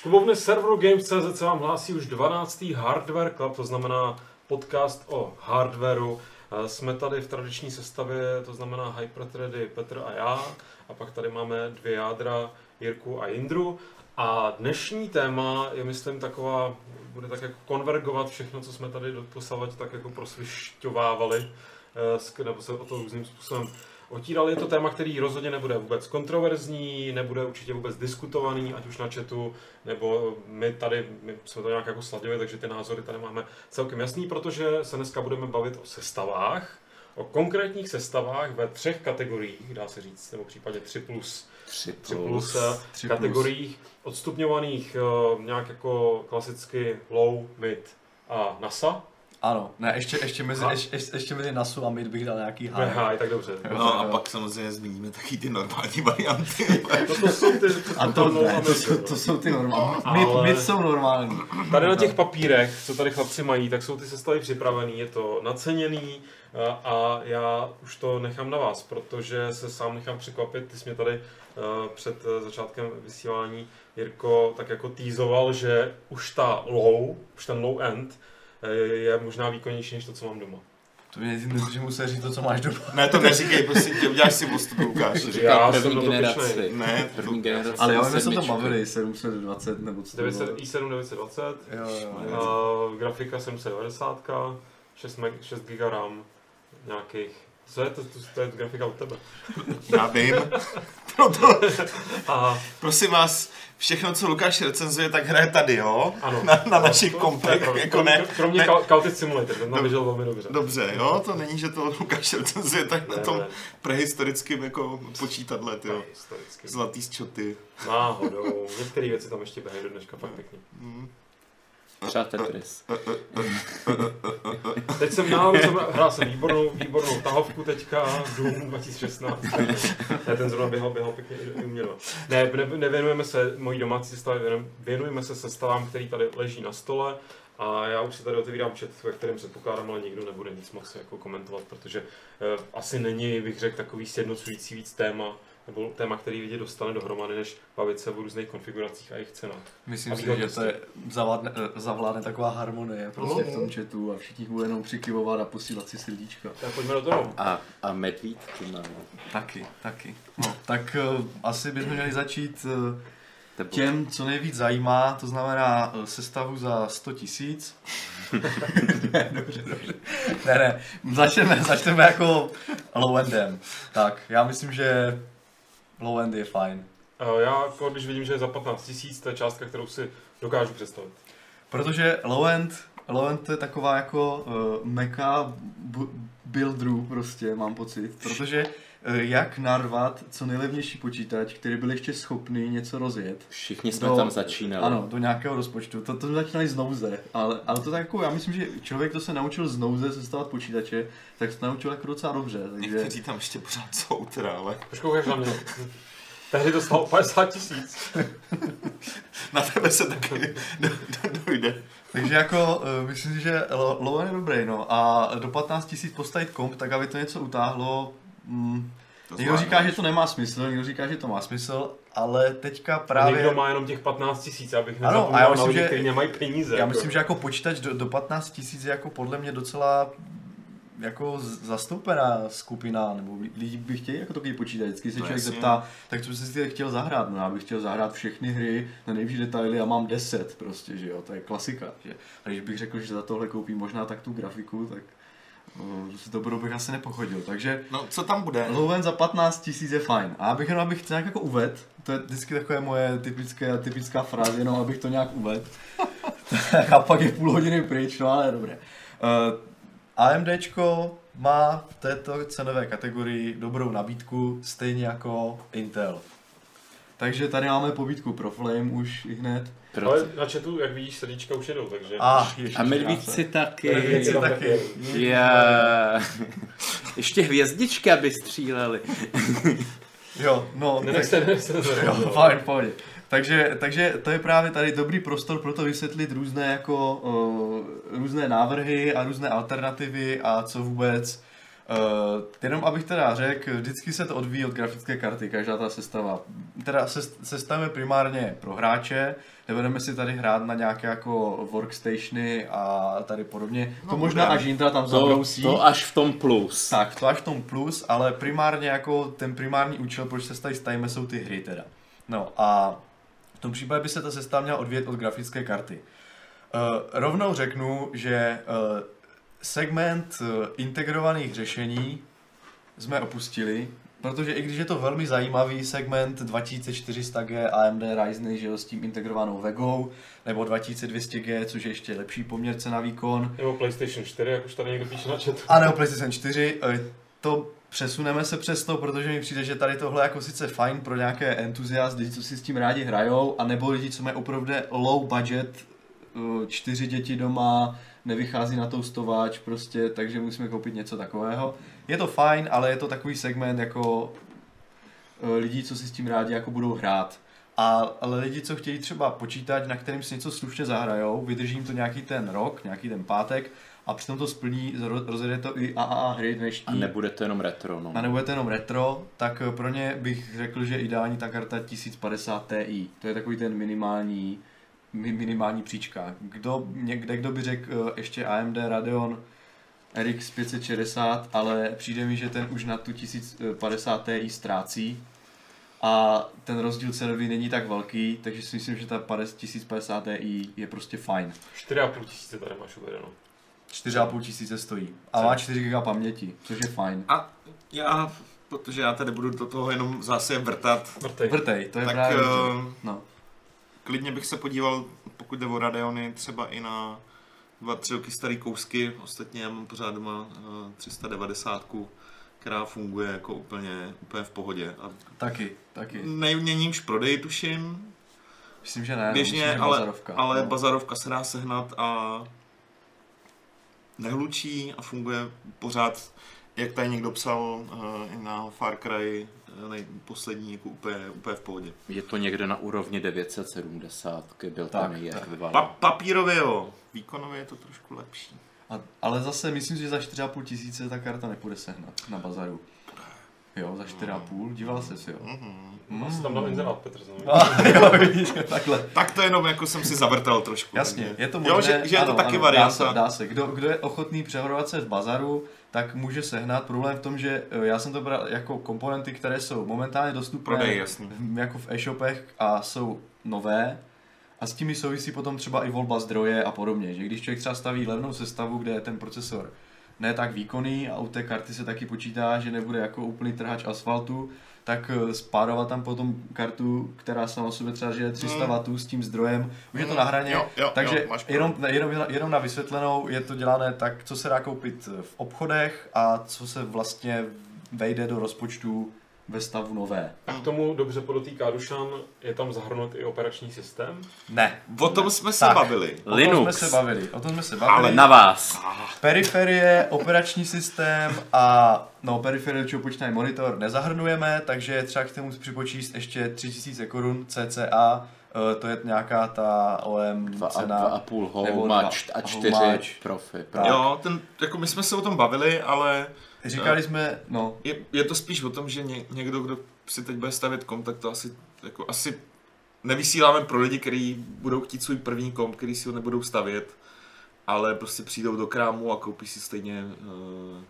Z klubovny serveru Games.cz se vám hlásí už 12. Hardware Club, to znamená podcast o hardwareu. Eh, Jsme tady v tradiční sestavě, to znamená Hyperthready, Petr a já. A pak tady máme dvě jádra, Jirku a Jindru. A dnešní téma je, myslím, taková, bude tak jako konvergovat všechno, co jsme tady doposavať tak jako prosvišťovávali, eh, nebo se o to různým způsobem otírali. Je to téma, který rozhodně nebude vůbec kontroverzní, nebude určitě vůbec diskutovaný, ať už na chatu, nebo my tady, my jsme to nějak jako sladili, takže ty názory tady máme celkem jasný, protože se dneska budeme bavit o sestavách, o konkrétních sestavách ve třech kategoriích, dá se říct, nebo v případě 3 plus 3 3 plus, eh, Tři plus. kategoriích odstupňovaných eh, nějak jako klasicky low, mid a NASA. Ano, ne, ještě, ještě, mezi, A- ještě, ještě mezi NASu a mid bych dal nějaký high. High, tak dobře. No a pak samozřejmě zmíníme taky ty normální varianty. Toto jsou ty, A to, low ne, to, jsou, to jsou ty normální. Ale- Mid, mid jsou normální. Tady na těch papírech, co tady chlapci mají, tak jsou ty sestavy připravený, je to naceněný a, a já už to nechám na vás, protože se sám nechám překvapit. Ty jsi mě tady eh, před eh, začátkem vysílání Jirko tak jako týzoval, že už ta low, už ten low end eh, je možná výkonnější než to, co mám doma. To mě že musí říct to, co máš doma. Ne, to neříkej, prosím tě, uděláš si postup, Lukáš. Já Říká jsem první na to generaci. Ne, První generace. Ale jo, my jsme to bavili, 720 nebo co to 900, bylo. i7 920, Jo, jo, a jo. grafika 790, 6, meg, 6 GB RAM, nějakých co je to, to, to je grafika od tebe. Já vím. Proto, A prosím vás, všechno, co Lukáš recenzuje, tak hraje tady, jo? ano. Na, na našich kompech, jako ne. Kromě ne. Caltic Simulator, ten tam běžel velmi dobře. Dobře, jo? To není, že to Lukáš recenzuje tak na Ne, tom ne, prehistorickém jako počítadle, jo. Zlatý zčoty. Náhodou. Některé věci tam ještě běhají do dneška, fakt pěkně. Hmm. Třeba Tetris. Teď jsem na jsem, hrál jsem výbornou, výbornou tahovku teďka, Doom 2016. ne, ten zrovna běhal, běhal pěkně i i u mě. no. Ne, ne, nevěnujeme se mojí domácí sestavě, věnujeme- se sestavám, který tady leží na stole. A já už si tady otevírám chat, ve kterém předpokládám, ale nikdo nebude nic moc jako komentovat, protože eh, asi není, bych řekl, takový sjednocující víc téma, nebo téma, který lidi dostane dohromady, než bavit se o různých konfiguracích a jejich cenách. Myslím si, že to je zavládne, eh, zavládne taková harmonie prostě v tom Mhm. chatu a všichni budou jenom přikyvovat a posílat si srdíčka. Tak pojďme do toho. A, a medvídky máme. Taky, taky. No, tak uh, asi bychom měli začít uh, těm, co nejvíc zajímá, to znamená uh, sestavu za 100 tisíc. ne, dobře, dobře. Ne, ne, začneme, začneme jako low endem. Tak, já myslím, že low end je fajn. Eh, Já, jako, když vidím, že je za 15 tisíc, to je částka, kterou si dokážu představit. Protože low end, low end to je taková jako uh, meka bu- builderů prostě, mám pocit. Protože jak narvat co nejlevnější počítač, který byl ještě schopný něco rozjet. Všichni jsme Do- tam začínali. Ano, do nějakého rozpočtu. To, to začínali z nouze, ale, ale to tak jako, já myslím, že člověk, kdo se naučil z nouze sestavovat počítače, tak se naučil jako docela dobře. Takže Někteří tam ještě pořád jsou, teda, ale Proč koukáš na mě? Tehdy to stalo 50 tisíc. na tebe se taky do, do, dojde. Takže jako, uh, myslím si, že lo- je dobrý, no. A do 15 tisíc postavit komp, tak aby to něco utáhlo, mm, To Někdo zvládneš. říká, že to nemá smysl, někdo říká, že to má smysl, ale teďka Právě... Někdo má jenom těch 15 tisíc, abych Ano, a já nezapomněl na myslím, lidi, že- kteří nemají peníze. Já jako. myslím, že jako počítač do, do 15 tisíc je jako podle mě docela jako zastoupená skupina, nebo lidi by chtěli jako takový počítač. Vždycky se No člověk jasně. zeptá, tak co jsi si chtěl zahrát? No já bych chtěl zahrát všechny hry na nejvyšší detaily a mám 10 prostě, že jo, to je klasika. Že? A když bych řekl, že za tohle koupím možná tak tu grafiku, tak o, s dobrou bych asi nepochodil. Takže No, co tam bude? Lowen za 15 tisíc je fajn. A abych jenom abych to nějak jako uved, to je vždycky takové moje typické, typická fráze, jenom abych to nějak uved. a pak je půl hodiny pryč, no ale dobré. Uh, AMDčko má v této cenové kategorii dobrou nabídku, stejně jako Intel. Takže tady máme pobídku pro Flame už i hned. Proto. Ale na chatu, jak vidíš, srdíčka už jedou, takže... Ah, ježiš, A medvídci taky. Medvídci tam taky. Já. Ještě hvězdičky, aby stříleli. Jo, no, Nenechte, nenechte to Jo, fajn, pohodě. Takže, takže to je právě tady dobrý prostor pro to vysvětlit různé jako uh, různé návrhy a různé alternativy a co vůbec Uh, jenom abych teda řekl, vždycky se to odvíjí od grafické karty, každá ta sestava. Teda se, sestavíme primárně pro hráče, nebudeme si tady hrát na nějaké jako workstationy a tady podobně. No, to možná až Jintra tam To, zabrousí. to až v tom plus. Tak, to až v tom plus, ale primárně jako ten primární účel, proč se tady stavíme, jsou ty hry teda. No a v tom případě by se ta sestava měla odvíjet od grafické karty. Uh, rovnou řeknu, že uh, segment uh, integrovaných řešení jsme opustili, protože i když je to velmi zajímavý segment 2400G AMD Ryzen, že jo, s tím integrovanou Vegou, nebo 2200G, což je ještě lepší poměr cena výkon, Nebo PlayStation 4, jak už tady někdo píše na chatu. a nebo PlayStation 4, eh, to přesuneme se přes to, protože mi přijde, že tady tohle je jako sice fajn pro nějaké entuziast, lidi, co si s tím rádi hrajou, a nebo lidi, co mají opravdu low budget, eh, čtyři děti doma, nevychází na toustováč prostě, takže musíme koupit něco takového. Je to fajn, ale je to takový segment jako eh, lidí, co si s tím rádi jako budou hrát. A, ale lidi, co chtějí třeba počítač, na kterým si něco slušně zahrajou, vydrží jim to nějaký ten rok, nějaký ten pátek a přitom to splní, ro- rozjede to i AAA hry dnešní. A nebude to jenom retro, no. A nebude to jenom retro, tak eh, pro ně bych řekl, že ideální ta karta 1050 Ti. To je takový ten minimální, mi- minimální příčka. Kdo, někde, kdo by řekl eh, ještě AMD Radeon RX 560, ale přijde mi, že ten už na tu 1050 Ti ztrácí. A ten rozdíl cenový není tak velký, takže si myslím, že ta 50 1050 Ti je prostě fajn. 4,5 tisíce tady máš uvedeno. 4,5 tisíce stojí. A má 4 GB paměti, což je fajn. A já, protože já tady budu do toho jenom zase vrtat, Vrtej. Vrtej, to je tak právě eh, No. Klidně bych se podíval, pokud jde o Radeony, třeba i na dva, tři roky starý kousky. Ostatně já mám pořád doma eh, 390, která funguje jako úplně, úplně v pohodě. A Taky, taky. nejměnímž prodej, tuším, Myslím, že ne. Běžně, myslím, že ale, bazarovka. ale no. bazarovka se dá sehnat a nehlučí a funguje pořád, jak tady někdo psal i na Far Cry, nej, poslední, jako úplně, úplně v pohodě. Je to někde na úrovni 970, byl Tak, tak. ekvivalent. Pa, papírově jo, výkonově je to trošku lepší. A, ale zase myslím, že za 4,5 tisíce ta karta nepůjde sehnat na bazaru. Jo, za 4,5, díval jsi si, jo. Mhm. Mm. Asi tam dal inzerát, Petr. znovu. A, jo, vidíš, takhle. Tak to jenom jako jsem si zavrtal trošku. Jasně, je to Jo, možné. že, že je to ano, taky ano, varianta. Dá se, dá se. Kdo, kdo je ochotný přehodovat se v bazaru, tak může sehnat. Problém v tom, že eh, já jsem to bral jako komponenty, které jsou momentálně dostupné Prodej, jasný. v- jako v e-shopech a jsou nové. A s tím souvisí potom třeba i volba zdroje a podobně. Že když člověk třeba staví levnou sestavu, kde je ten procesor ne tak výkonný a u té karty se taky počítá, že nebude jako úplný trhač asfaltu, tak eh, spárovat tam potom kartu, která sama o sobě třeba žije 300 Mm. W s tím zdrojem, už je to Mm, na hraně, jo, jo, takže jo, jenom, jenom, jenom na vysvětlenou je to dělané tak, co se dá koupit v obchodech a co se vlastně vejde do rozpočtu ve stavu nové. A k tomu dobře podotýká Dušan, je tam zahrnut i operační systém. Ne. O tom jsme se Tak. bavili. O tom Linux. jsme se bavili. O tom jsme se bavili. Ale Na vás. Periferie, operační systém a no periferie, čeho počítají monitor, nezahrnujeme, takže je třeba k tomu připočíst ještě 3000 korun cca, eh, to je nějaká ta OM Dva a, cena. dva a půl nebo home dva a, čt- a a čtyři home match. profi. Tak. Jo, ten, jako my jsme se o tom bavili, ale Říkali jsme, no, je, je to spíš o tom, že ně, někdo, kdo si teď bude stavět kom, tak to asi, jako, asi nevysíláme pro lidi, kteří budou chtít svůj první kom, který si ho nebudou stavět, ale prostě přijdou do krámu a koupí si stejně uh,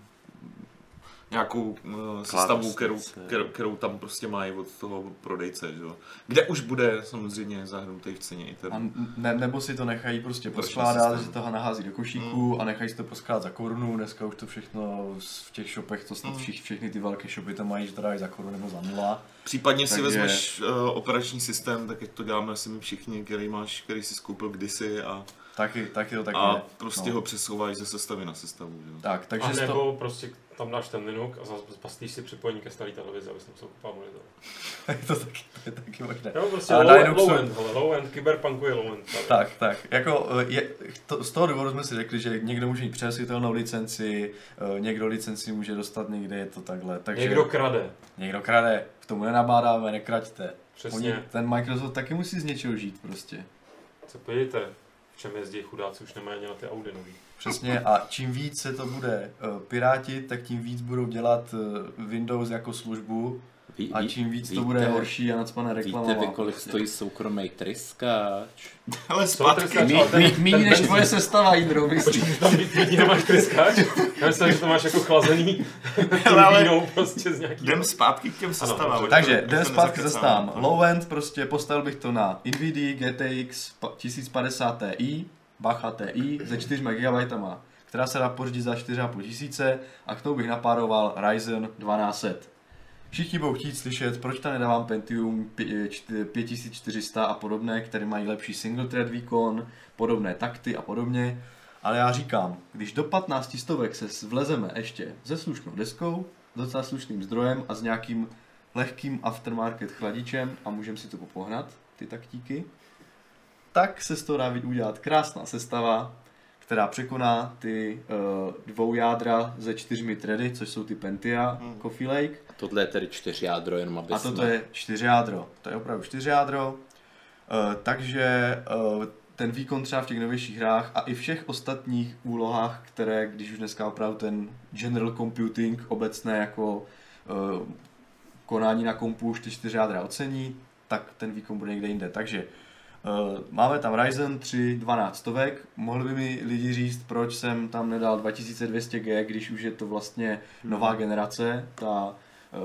nějakou uh, sestavu, kterou, kterou, kterou tam prostě mají od toho prodejce, že jo. Kde už bude samozřejmě zahrnutý v ceně i ten. a ne, nebo si to nechají prostě poskládat, že toho nahází do košíku Mm. a nechají si to poskládat za korunu, dneska už to všechno v těch shopech, to snad Mm. všich, všechny ty velké shopy to mají, že to dají za korunu nebo za nula. Případně si Takže- vezmeš uh, operační systém, tak jak to děláme asi my všichni, který máš, který si skoupil kdysi a, Taky, taky to tak a je. prostě no. ho přesouváš ze sestavy na sestavu. Jo. Tak, takže a nebo to... prostě tam dáš ten Linux a zase pastíš si připojení ke staré televizi, abys musel kupovat monitor. to, taky, to je taky možné. Jo, prostě Ale low, Linuxu- low end, hele, low end, kyberpunku je low end. tady. Tak, tak. Jako, eh, je, to, z toho důvodu jsme si řekli, že někdo může mít přenositelnou licenci, eh, někdo licenci může dostat někde, je to takhle. Takže Někdo krade. někdo krade, k tomu nenabádáme, nekraťte. Přesně. Oni, ten Microsoft taky musí z něčeho žít prostě. Co podívejte, v čem jezdí chudáci, už nemají ani na ty Audi nový. Přesně a čím víc se to bude uh, pirátit, tak tím víc budou dělat uh, Windows jako službu Ví, a čím víc víte, to bude horší a nacpané reklama. Víte vy, kolik stojí soukromý tryskáč? Ale zpátky. tryskáč? Mí, Ale ten- mí, ten míň než tvoje sestava, Jindro, myslíš? Počkej, tam vidí nemáš tryskáč? Já myslím, že to máš jako chlazený ale- prostě z nějaký... Jdem zpátky k těm sestavám. Takže to zpátky se nezakecáme. stám. Low end prostě postavil bych to na NVIDIA GTX pa- 1050 Ti, Bacha Ti se 4 GB, která se dá pořídit za 4,5 tisíce a k tomu bych napároval Ryzen 1200. Všichni budou chtít slyšet, proč tam nedávám Pentium pě- čty- 5400 a podobné, které mají lepší single thread výkon, podobné takty a podobně. Ale já říkám, když do 15 stovek se vlezeme ještě se slušnou deskou, docela slušným zdrojem a s nějakým lehkým aftermarket chladičem a můžeme si to popohnat, ty taktíky, tak se z toho dá udělat krásná sestava, která překoná ty uh, dvou jádra ze čtyřmi thready, což jsou ty Pentia, Hmm. Coffee Lake. Tohle je tedy čtyři jádro, jenom aby A jsme... toto je čtyři jádro. To je opravdu čtyři jádro. Uh, takže uh, ten výkon třeba v těch novějších hrách a i všech ostatních úlohách, které, když už dneska opravdu ten general computing obecné jako uh, konání na kompu už ty čtyři jádra ocení, tak ten výkon bude někde jinde. Takže uh, máme tam Ryzen 3 12 stovek. Mohli by mi lidi říct, proč jsem tam nedal 2200G, když už je to vlastně nová generace, ta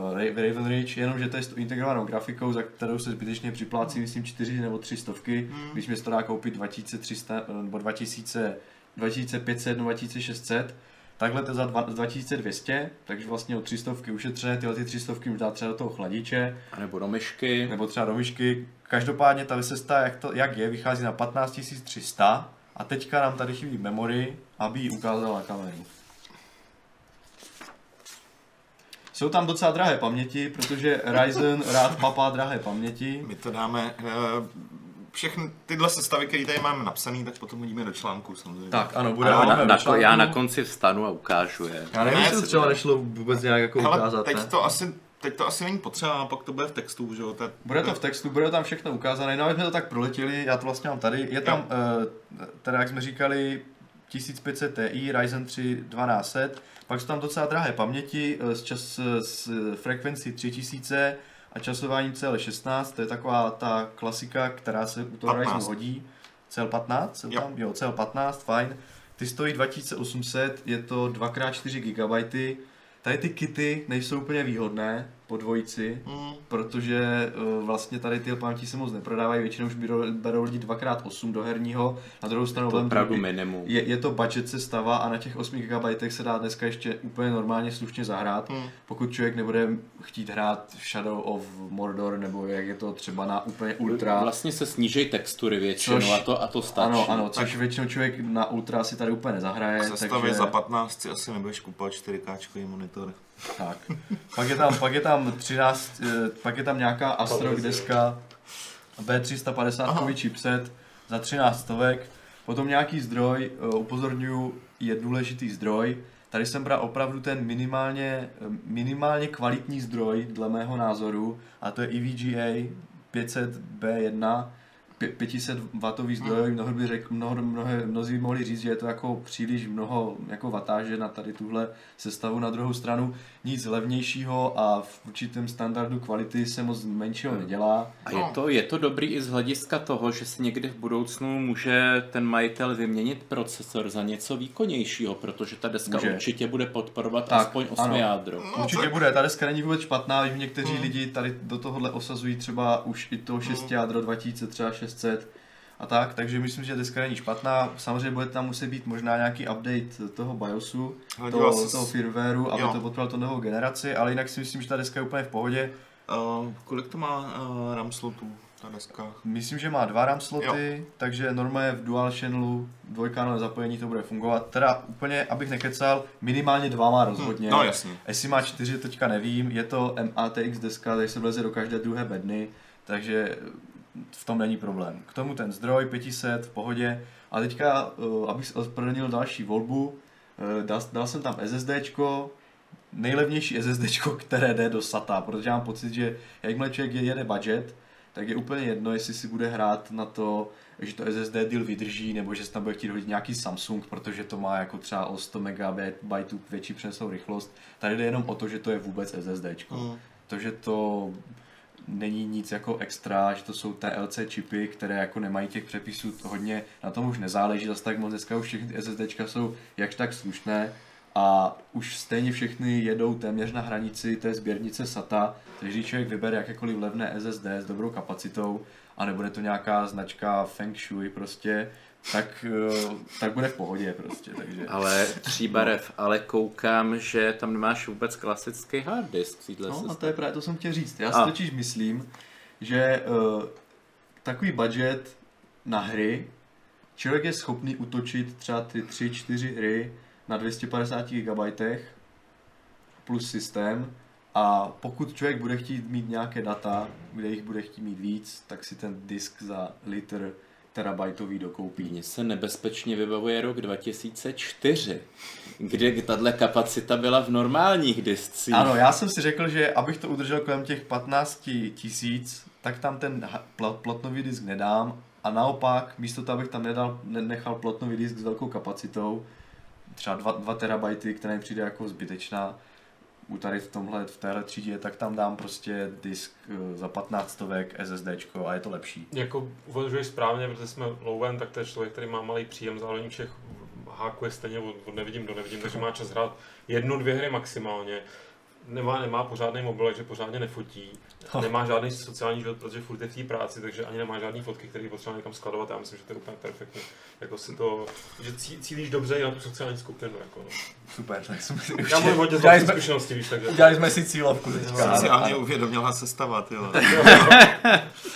uh, Raven Ridge, jenomže to je s tou integrovanou grafikou, za kterou se zbytečně připlácí, myslím, 4 nebo 3 stovky, Hmm. když mi to dá koupit 2300 nebo 2000, 2500 nebo 2600, takhle to za dva- 2200, takže vlastně o 300 ušetřené, tyhle ty 300 už dá třeba do toho chladiče, A nebo do myšky. nebo třeba do myšky. Každopádně ta vysesta, jak, to, jak je, vychází na 15300 a teďka nám tady chybí memory, aby ji ukázala kameru. Jsou tam docela drahé paměti, protože Ryzen rád papá drahé paměti. My to dáme, eh, všechny tyhle sestavy, které tady máme napsaný, tak potom hodíme do článku samozřejmě. Tak ano, bude A na, na, článku. já na konci vstanu a ukážu je. Já nevím, Ne, jestli třeba nešlo vůbec nějak jako Hele, ukázat, teď ne? to asi Teď to asi není potřeba, a pak to bude v textu, že jo? To, Bude to v textu, bude tam všechno ukázané, no jsme to tak proletěli, já to vlastně mám tady, je tam, uh, teda jak jsme říkali, 1500 Ti, Ryzen 3 1200, pak jsou tam docela drahé paměti eh, s, čas, s frekvencí 3000 a časování CL16, to je taková ta klasika, která se u toho 15. Ryzenu hodí. CL15, jsou Jo. tam? Jo, CL15, fajn. Ty stojí 2800, je to 2x4 GB. Tady ty kity nejsou úplně výhodné po dvojici, mm, protože uh, vlastně tady ty paměti se moc neprodávají, většinou už berou, berou lidi 2x8 do herního, na druhou stranu To vem opravdu druhý- minimum. je, je to budget sestava a na těch 8 GB se dá dneska ještě úplně normálně slušně zahrát, mm. pokud člověk nebude chtít hrát Shadow of Mordor, nebo jak je to třeba na úplně ultra. Vlastně se sníží textury většinou Což- a to, a to stačí. Ano, ano, což většinou člověk na ultra si tady úplně nezahraje, Sestavě takže... za 15 si asi nebudeš kupovat 4K monitor. Tak. Pak je tam, pak je tam 13, eh, pak je tam nějaká Astro deska B350 chipset za 13 stovek. Potom nějaký zdroj, eh, upozorňuji, je důležitý zdroj. Tady jsem bral opravdu ten minimálně, minimálně kvalitní zdroj, dle mého názoru, a to je EVGA 500B1, pě- 500 watový zdroj, mnoho by řek, mnoho, mnoho, mnozí by mohli říct, že je to jako příliš mnoho jako vatáže na tady tuhle sestavu. Na druhou stranu nic levnějšího a v určitém standardu kvality se moc menšího nedělá. A je to, je to dobrý i z hlediska toho, že si někdy v budoucnu může ten majitel vyměnit procesor za něco výkonnějšího, protože ta deska Může. určitě bude podporovat Tak, aspoň 8 ano. jádro. No, Určitě tak- bude, ta deska není vůbec špatná, vím, někteří Hmm. lidi tady do tohohle osazují třeba už i to 6 jádro 2000, třeba 600 a tak, takže myslím, že deska není špatná. Samozřejmě bude tam muset být možná nějaký update toho BIOSu, dělal toho, jsi- toho firmwareu, aby Jo. to podporovalo to novou generaci, ale jinak si myslím, že ta deska je úplně v pohodě. Uh, kolik to má uh, RAM slotů, ta deska? Myslím, že má dva RAM sloty, takže normálně v dual channelu dvojkanové zapojení to bude fungovat. Teda úplně, abych nekecal, minimálně dva má rozhodně. No jasně. Jestli má čtyři, teďka nevím, je to MATX deska, takže se vleze do každé druhé bedny, takže v tom není problém. K tomu ten zdroj 500 v pohodě. A teďka, eh, abych ospravedlnil další volbu, eh, dal, dal jsem tam SSDčko, nejlevnější SSDčko, které jde do SATA, protože mám pocit, že jakmile člověk jede budget, tak je úplně jedno, jestli si bude hrát na to, že to SSD deal vydrží, nebo že se tam bude chtít hodit nějaký Samsung, protože to má jako třeba o 100 MB větší přenosovou rychlost. Tady jde jenom o to, že to je vůbec SSD. Mm. To, že to není nic jako extra, že to jsou TLC čipy, které jako nemají těch přepisů hodně, na tom už nezáleží zase tak moc, dneska už všechny SSDčka jsou jakž tak slušné a už stejně všechny jedou téměř na hranici té sběrnice SATA, takže když člověk vybere jakékoliv levné SSD s dobrou kapacitou a nebude to nějaká značka Feng Shui prostě, tak, eh, tak bude v pohodě prostě, takže... Ale tří barev, ale koukám, že tam nemáš vůbec klasický hard disk. No a systému. to je právě, to jsem chtěl říct. Já si A. totiž myslím, že uh, takový budget na hry, člověk je schopný utočit třeba ty 3-4 hry na 250 GB plus systém a pokud člověk bude chtít mít nějaké data, kde jich bude chtít mít víc, tak si ten disk za litr terabajtový dokoupí. Mně se nebezpečně vybavuje rok 2004, kde tahle kapacita byla v normálních discích. Ano, já jsem si řekl, že abych to udržel kolem těch 15 tisíc, tak tam ten plotnový disk nedám a naopak, místo toho, abych tam nedal, ne- nechal plotnový disk s velkou kapacitou, třeba 2, 2 terabajty, která mi přijde jako zbytečná, tady v tomhle, v téhle třídě, tak tam dám prostě disk eh, za 15 stovek SSDčko a je to lepší. Jako uvažuješ správně, protože jsme low tak to je člověk, který má malý příjem, zároveň všech hákuje stejně od, od nevidím do nevidím, takže má čas hrát jednu, dvě hry maximálně. Nemá, nemá pořádný mobil, takže pořádně nefotí. Nemá žádný sociální život, protože furt je v té práci, takže ani nemá žádný fotky, které potřeba někam skladovat. Já myslím, že to je úplně perfektní. Jako si to, že cí- cílíš dobře i na tu sociální skupinu. Jako, no. Super, tak jsme si Já mluvím hodně udělali, jsme, zkušenosti, víš, takže... udělali jsme si cílovku teďka. Jsem si hlavně uvědomila.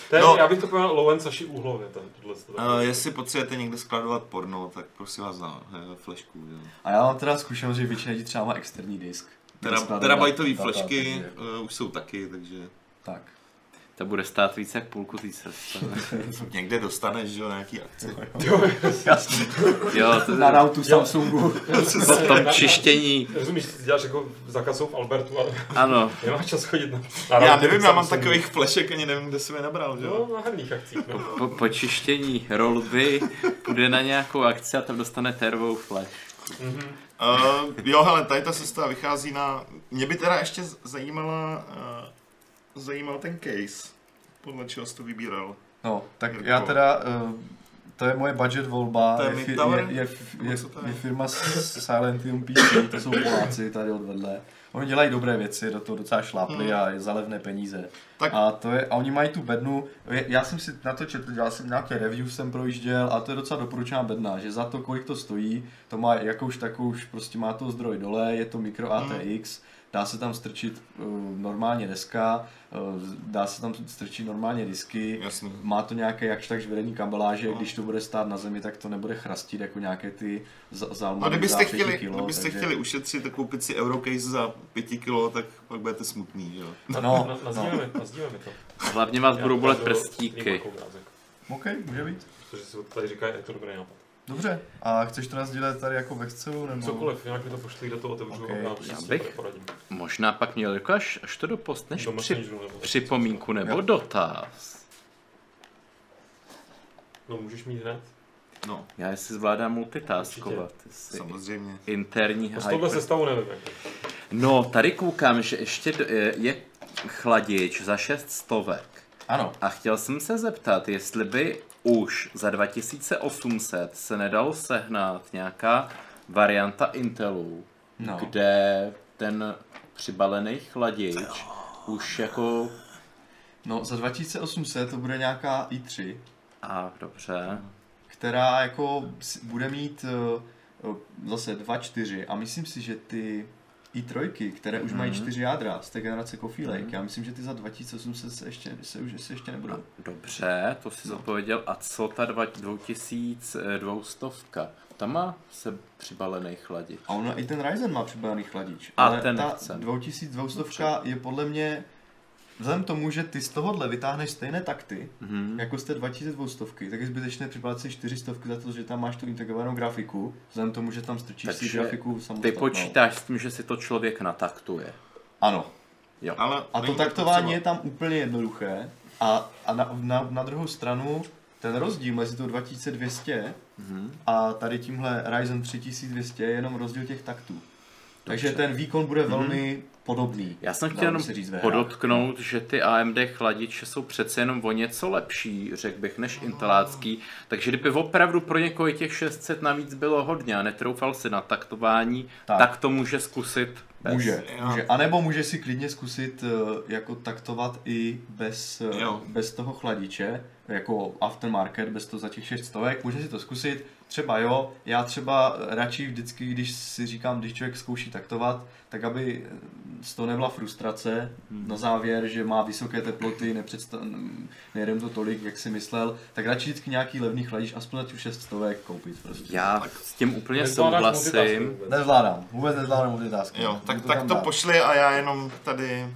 To je, No. Já bych to pojmenoval low end Saši úhlově, to- tohle. to- Uh, jestli potřebujete někde skladovat porno, tak prosím vás na eh, flešku. Jo. A já mám teda zkušenost, že většina lidí třeba má externí disk. Tera, terabajtové flešky uh, už jsou taky, takže Tak. To bude stát víc jak půlku té cesty. někde dostaneš, že jo, nějaký akci. Jo, Jasně. Jo, to, Na routu Samsungu. po tom čištění, Rozumíš, ty děláš jako za kasou v Albertu, ale ano. nemáš čas chodit na, na Já nevím, já mám Samsungu. takových flešek, ani nevím, kde jsem je nabral, že jo. No, na herních akcích, no. Po, po čištění rolby půjde na nějakou akci a tam dostane tervou flash. Mhm. Uh, jo, hele, tady ta sestava vychází na... Mě by teda ještě zajímala, uh, zajímal ten case, podle čeho jsi to vybíral. No, tak Jirko. já teda, uh, to je moje budget volba, To je je, je, je, je, je? firma Silentium PC, to jsou Poláci tady odvedle. Oni dělají dobré věci, do toho docela šlápli Hmm. a je za levné peníze. Tak- A, to je, a oni mají tu bednu, já jsem si na to četl, dělal jsem nějaké review, jsem projížděl a to je docela doporučená bedna, že za to, kolik to stojí, to má jakouž takovouž, prostě má to zdroj dole, je to micro ATX, dá se tam strčit uh, normálně deska, uh, dá se tam strčit normálně disky, Jasný. má to nějaké jakž takž vedený kabeláže, když to bude stát na zemi, tak to nebude chrastit jako nějaké ty z- zalmový A kdybyste, za pěti chtěli, kilo, kdybyste takže- chtěli ušetřit a koupit si Eurocase za 5 kilo, tak pak budete smutný, že jo. No, no. nazdíleme, nazdíleme to. Hlavně vás Já budou bolet prstíky. OK, může být. Protože si tady říkají, je to dobrý nápad. Dobře, a chceš to sdílet tady jako ve chcelu, nebo? Cokoliv, nějak mi to pošli, do toho otevřu Ok, a já já si bych- to poradím. Možná pak měl jako až, až to dopostneš Do při, nebo připomínku nebo Jo. dotaz. No můžeš mít hned. No, Já si zvládám multitaskovat. Samozřejmě. Interní No s hyper- sestavu nevím. No, tady koukám, že ještě je- je chladič za 6 stovek. Ano, A chtěl jsem se zeptat, jestli by už za 2800 se nedalo sehnat nějaká varianta Intelu, no. kde ten přibalený chladič už jako... No, za 2800 to bude nějaká i3, A dobře. která jako bude mít uh, uh, zase 2.4 a myslím si, že ty i3, které už mají Mhm. 4 jádra z té generace Coffee Lake, já myslím, že ty za 2800 se ještě, se už se ještě nebudou. Dobře, to si zodpověděl. A co ta dva- 2200? Ta má se přibalený chladič. A ono i ten Ryzen má přibalený chladič. A ale ten ta nechcem. 2200 je podle mě, vzhledem k tomu, že ty z tohohle vytáhneš stejné takty, Mhm. jako z té 2200, tak je zbytečné připadat si 400 za to, že tam máš tu integrovanou grafiku, vzhledem k tomu, že tam strčíš si Takže grafiku Ty samostatnou. počítáš s tím, že si to člověk nataktuje. Ano. Jo. Ale A to taktování potřeba. je tam úplně jednoduché. A, a na, na, na druhou stranu, ten rozdíl mezi tou 2200 Mhm. a tady tímhle Ryzen 3200 je jenom rozdíl těch taktů. Takže ten výkon bude velmi podobný. Já jsem chtěl jenom říct podotknout, že ty AMD chladiče jsou přece jenom o něco lepší, řekl bych, než intelácký. Takže kdyby opravdu pro někoho těch 600 navíc bylo hodně a netroufal si na taktování, tak, Tak. to může zkusit bez. Může, může. A nebo může si klidně zkusit eh, jako taktovat i bez, eh, Jo. bez toho chladiče, jako aftermarket, bez toho za těch 6 stovek, může si to zkusit, třeba jo, já třeba radši vždycky, když si říkám, když člověk zkouší taktovat, tak aby z toho nebyla frustrace na závěr, že má vysoké teploty, nejedem to tolik, jak si myslel, tak radši vždycky nějaký levný chladič, aspoň za těch 6 stovek koupit prostě. Já s tím úplně souhlasím. Nezvládám, vůbec nezvládám multitasking. Jo, tak, tak to dát. pošli a já jenom tady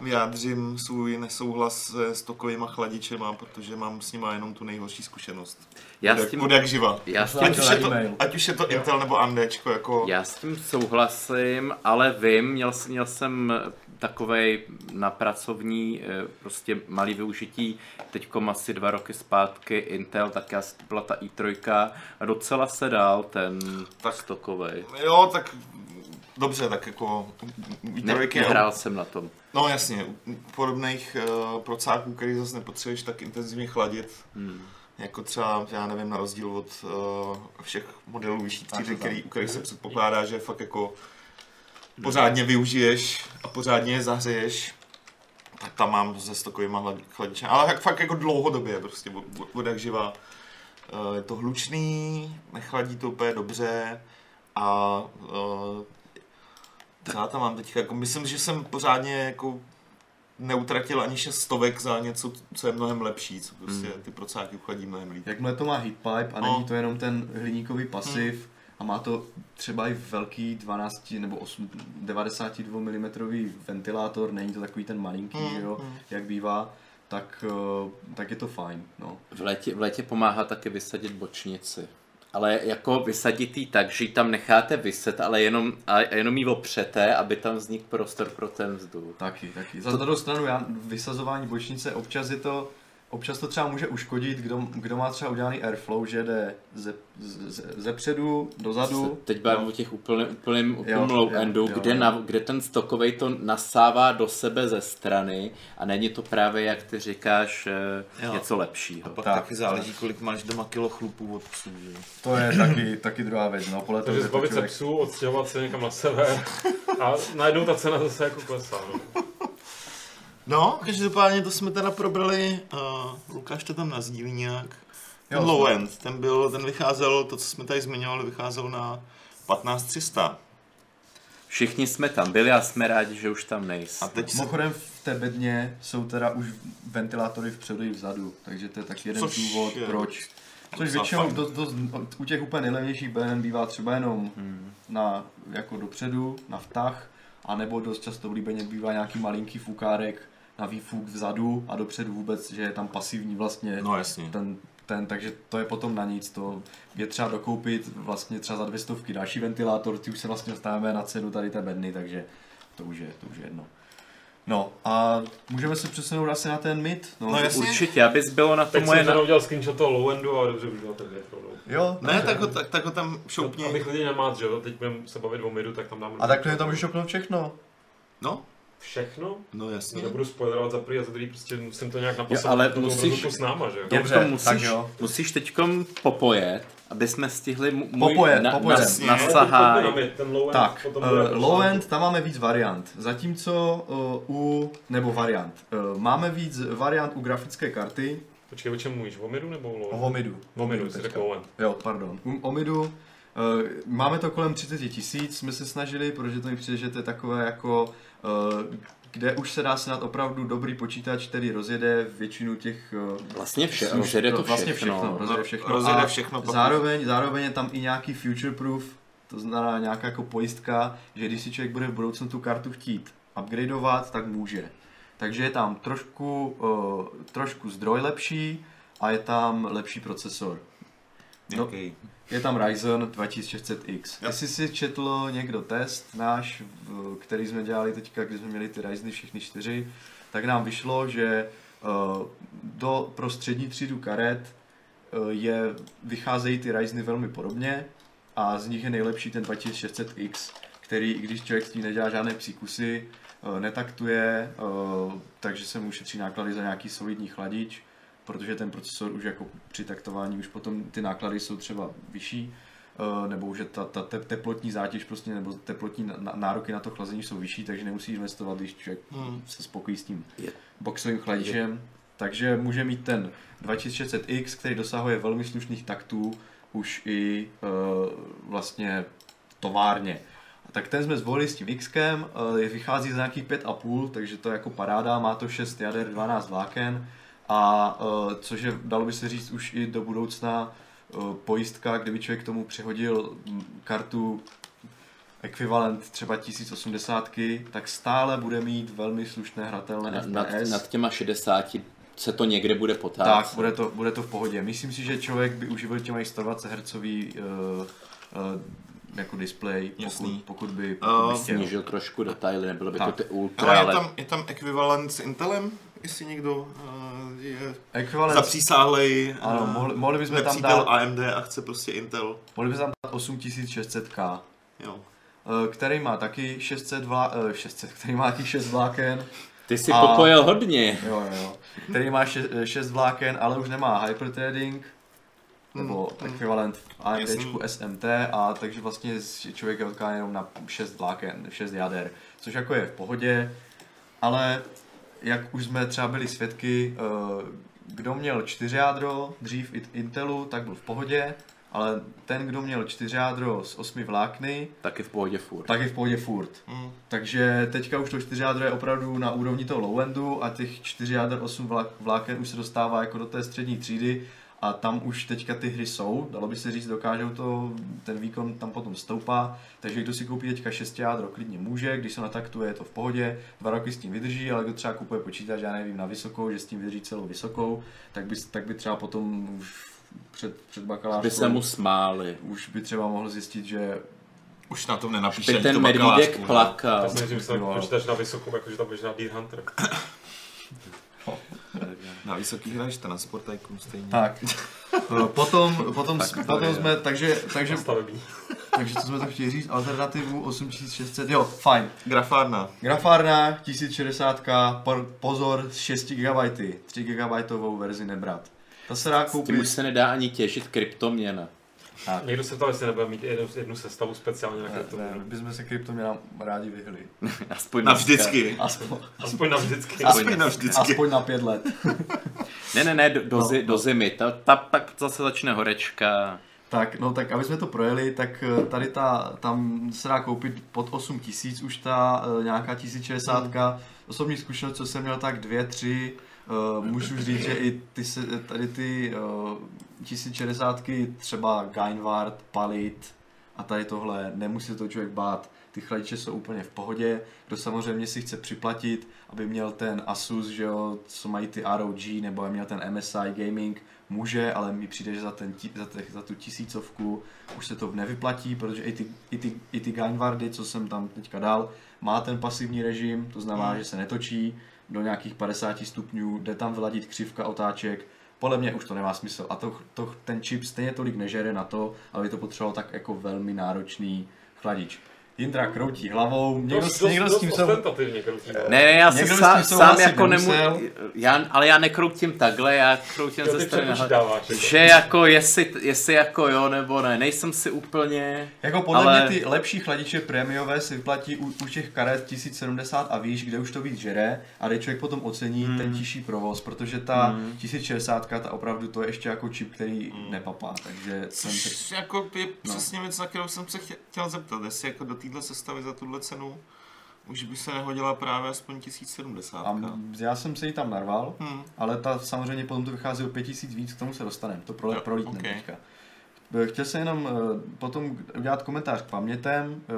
vyjádřím svůj nesouhlas se stokovýma chladičema, protože mám s nima jenom tu nejhorší zkušenost. Já s tím, jak živa. já s tím, Ať už, je to, ať už je to Intel nebo AMDčko, jako... já s tím souhlasím, ale vím, měl, jsem- měl jsem takovej na pracovní eh, prostě malý využití teďko asi dva roky zpátky Intel, tak já byla ta i3 a docela se dal ten Tak- tak stokovej. Jo, tak dobře, tak jako Ne, trojky, nehrál jsem na tom. No jasně, u podobných uh, procáků, který zase nepotřebuješ tak intenzivně chladit, Hmm. jako třeba, já nevím, na rozdíl od uh, všech modelů vyšší třídy, který, u kterých se předpokládá, že fakt jako pořádně využiješ a pořádně je zahřeješ, tak tam mám se stokovýma hlad- chladičem. Ale jak, fakt jako dlouhodobě, prostě od, od, od jak živá. Uh, je to hlučný, nechladí to úplně dobře a uh, co já tam mám teďka, jako myslím, že jsem pořádně jako neutratil ani šest stovek za něco, co je mnohem lepší, co prostě ty procáky chladí mnohem líp. Jakmile to má heat pipe a No. není to jenom ten hliníkový pasiv a má to třeba i velký 12 nebo 8, 92 mm ventilátor, není to takový ten malinký, Mm, že jo, mm. jak bývá, tak, eh, tak je to fajn. No. V létě, v létě pomáhá taky vysadit bočnici. Ale jako vysadit ji tak, že ji tam necháte vyset, ale jenom, a jenom ji opřete, aby tam vznikl prostor pro ten vzduch. Taky, taky. Za druhou stranu já, vysazování bočnice, občas je to, občas to třeba může uškodit, kdo, kdo má třeba udělaný airflow, že jde ze, ze, ze předu, dozadu. Teď bavím no. o těch úplně, úplným, Jo, úplným low jo, endu, jo, kde, jo. na, kde ten stokovej to nasává do sebe ze strany a není to právě, jak ty říkáš, eh, Jo. něco lepšího. Pak Tak, taky záleží, kolik máš doma kilo chlupů od psů, že? To je taky, taky druhá věc. No, podle Takže zbavit se člověk- psů, odstěhovat se někam na sever a najednou ta cena zase jako klesá. No. No, každopádně to jsme teda probrali, uh, Lukáš to tam nazdílí nějak. Ten Jo, low end, ten byl, ten vycházel, to co jsme tady zmiňovali, vycházel na 15300. Všichni jsme tam byli a jsme rádi, že už tam nejsme. A teď se, Mimochodem v té bedně jsou teda už ventilátory vpředu i vzadu, takže to je taky jeden Což důvod, je proč. Což většinou dost, dost, u těch úplně nejlevnějších beden bývá třeba jenom Hmm. na, jako dopředu, na vtah, anebo dost často oblíbeně bývá nějaký malinký fukárek na výfuk vzadu a dopředu vůbec, že je tam pasivní vlastně no jasně. ten, ten, takže to je potom na nic, to je třeba dokoupit vlastně třeba za dvě stovky další ventilátor, ty už se vlastně dostáváme na cenu tady té bedny, takže to už je, to už je jedno. No a můžeme se přesunout asi na ten mid. No, No jasně. Určitě, abys bylo na to Teď moje... jsem Na... teda udělal screenshot toho low endu a dobře už ten rovnou. Jo, Ne, tak ho, tak, tak ho tam šoupni. Abych lidi nemát, že jo, teď budeme se bavit o midu, tak tam dám... a takhle tam můžeš šopnout všechno. No, Všechno? no jasně. Nebudu spoilerovat za prvý a za druhý, prostě musím to nějak napasovat ale musíš- s náma, že jo. Dobře, Jirko, musíš, tak jo. musíš teďkom popojet, aby jsme stihli můj Popojet, na, popojet. na, na na mid, ten low end Tak, potom uh, low end, tam máme víc variant. Zatímco uh, u, nebo variant, uh, máme víc variant u grafické karty, Počkej, o čem mluvíš? O midu nebo o low o? Vomidu. O midu, jsi teďka. řekl low end. Jo, pardon. U Omidu uh, máme to kolem 30 tisíc, jsme se snažili, protože to mi přijde, že to je takové jako, kde už se dá snad opravdu dobrý počítač, který rozjede většinu těch... Uh, Vlastně vše, služ- rozjede to vlastně všechno. všechno, rozjede všechno. Rozjede všechno, Zároveň, zároveň je tam i nějaký future proof, to znamená nějaká jako pojistka, že když si člověk bude v budoucnu tu kartu chtít upgradeovat, tak může. Takže je tam trošku, uh, trošku zdroj lepší a je tam lepší procesor. No, Jaký? Je tam Ryzen 2600X. Jo. Jestli si četl někdo test náš, který jsme dělali teďka, když jsme měli ty Ryzeny všechny čtyři, tak nám vyšlo, že Uh, do, pro střední třídu karet uh, je, vycházejí ty Ryzeny velmi podobně a z nich je nejlepší ten 2600X, který, i když člověk s tím nedělá žádné příkusy, uh, netaktuje, takže se mu ušetří náklady za nějaký solidní chladič, protože ten procesor už jako při taktování už potom ty náklady jsou třeba vyšší, eh, nebo už je ta, ta te- teplotní zátěž prostě, nebo teplotní nároky na to chlazení jsou vyšší, takže nemusí investovat, když člověk Hmm. se spokojí s tím boxovým chladičem. Takže může mít ten 2600X, který dosahuje velmi slušných taktů, už i uh, vlastně továrně. Tak ten jsme zvolili s tím Xkem, uh, vychází z nějakých 5,5, takže to je jako paráda, má to 6 jader, 12 vláken, a uh, což je, dalo by se říct, už i do budoucna uh, pojistka, kdyby člověk k tomu přihodil kartu ekvivalent třeba 1080, tak stále bude mít velmi slušné hratelné Na- FPS. Nad, nad těma 60 se to někde bude Tak, potácet. bude to, bude to v pohodě. Myslím si, že člověk by uživil těma i 120 Hz uh, uh, jako display, Jasný. pokud, pokud by, pokud by Uh. Snížil trošku detaily, nebylo by Tak. to ty ultra, Ale je tam, je tam ekvivalent s Intelem, jestli někdo uh, je Ekvivalent, zapřísáhlej ano, uh, mohli, mohli bychom tam dát, AMD a chce prostě Intel. mohli bychom tam dát 8600K, Jo. uh, který má taky 600, vlá, uh, 600 který má taky 6 vláken, ty si A- popojil hodně. jo, jo, jo, který má 6 vláken, ale už nemá hyperthreading, nebo Hmm, ekvivalent Jasný. SMT a takže vlastně člověk je odkázán jenom na 6 vláken, 6 jader, což jako je v pohodě, ale jak už jsme třeba byli svědky, eh, kdo měl 4 jádro dřív i Intelu, tak byl v pohodě, ale ten, kdo měl 4 jádro z 8 vlákny, Taky v pohodě furt. tak je v pohodě furt. Hmm. Takže teďka už to 4 jádro je opravdu na úrovni toho low-endu a těch 4 jáder 8 vlá- vláken už se dostává jako do té střední třídy a tam už teďka ty hry jsou, dalo by se říct, dokážou to, ten výkon tam potom stoupá, takže kdo si koupí teďka 6 jádro, klidně může, když se nataktuje, je to v pohodě, dva roky s tím vydrží, ale kdo třeba kupuje počítač, já nevím, na vysokou, že s tím vydrží celou vysokou, tak by, tak by třeba potom už před, před By bakalářskou se mu smáli. už by třeba mohl zjistit, že Už na tom nenapíše By ten to medvídek plakal. Já si myslím, že počítač na vysokou, jakože tam běžná Deer Hunter. Na vysoký hraješ to na Sport Tycoon stejně. Tak. Eh, potom, potom, Tak to potom jsme, takže, takže, takže co jsme to chtěli říct, alternativu 8600, jo, fajn. Grafárna. Grafárna 1060, por- pozor, s 6 GB, 3 GB verzi nebrat. Ta se dá Tím už koupit. se nedá ani těšit kryptoměna. Tak. Někdo se ptal, jestli nebude mít jednu, jednu sestavu speciálně na Ne, krypto. ne, my bychom se kryptoměnám rádi vyhli. Aspoň dneska. Navždycky. Aspoň, Aspoň navždycky. Aspoň navždycky. aspoň na pět let. Ne, ne, ne, do, do, No, zi, do zimy. Ta, ta, pak zase začne horečka. Tak, no tak aby jsme to projeli, tak eh, tady ta, tam se dá koupit pod 8 tisíc už ta uh, nějaká 1060. Osobní zkušenost, co jsem měl, tak dvě, tři. Uh, můžu říct, že i ty, se, tady ty uh, 1060 třeba Gainward, Palit a tady tohle, nemusí se to člověk bát. Ty chladiče jsou úplně v pohodě. Kdo samozřejmě si chce připlatit, aby měl ten Asus, že jo, co mají ty ROG, nebo aby měl ten MSI Gaming, může, ale mi přijde, že za, ten, za, těch, za tu tisícovku už se to nevyplatí, protože i ty, i ty, i ty Gainwardy, co jsem tam teďka dal, má ten pasivní režim, to znamená, Hmm. že se netočí do nějakých 50 stupňů, jde tam vyladit křivka otáček, podle mě už to nemá smysl a to, to, ten čip stejně tolik nežere na to, aby to potřeboval tak jako velmi náročný chladič. Jindra kroutí hlavou, někdo, dost, někdo dost, s tím dost kroutí. Ne, ne, já se s sám, tím sám jako nemůžu, já, ale já nekroutím takhle, já kroutím ze strany jako. Že jako jestli, jestli jako jo nebo ne, nejsem si úplně... Jako podle Ale- mě ty lepší chladiče prémiové se vyplatí u, u těch karet 1070 a výš, kde už to víc žere a kde člověk potom ocení Hmm. ten tižší provoz, protože ta Hmm. 1060 ta opravdu to je ještě jako čip, který Hmm. nepapá, takže Což jako je No. přesně věc, na kterou jsem se chtě- chtěl zeptat, jestli jako do téhle sestavy za tuhle cenu už by se nehodila právě aspoň 1070. a já jsem se jí tam narval, Hmm. ale ta samozřejmě potom to vychází o 5000 víc, k tomu se dostaneme, to pro, Jo, prolítne ok. teďka. Eh, Chtěl jsem jenom eh, potom udělat komentář k pamětem, eh,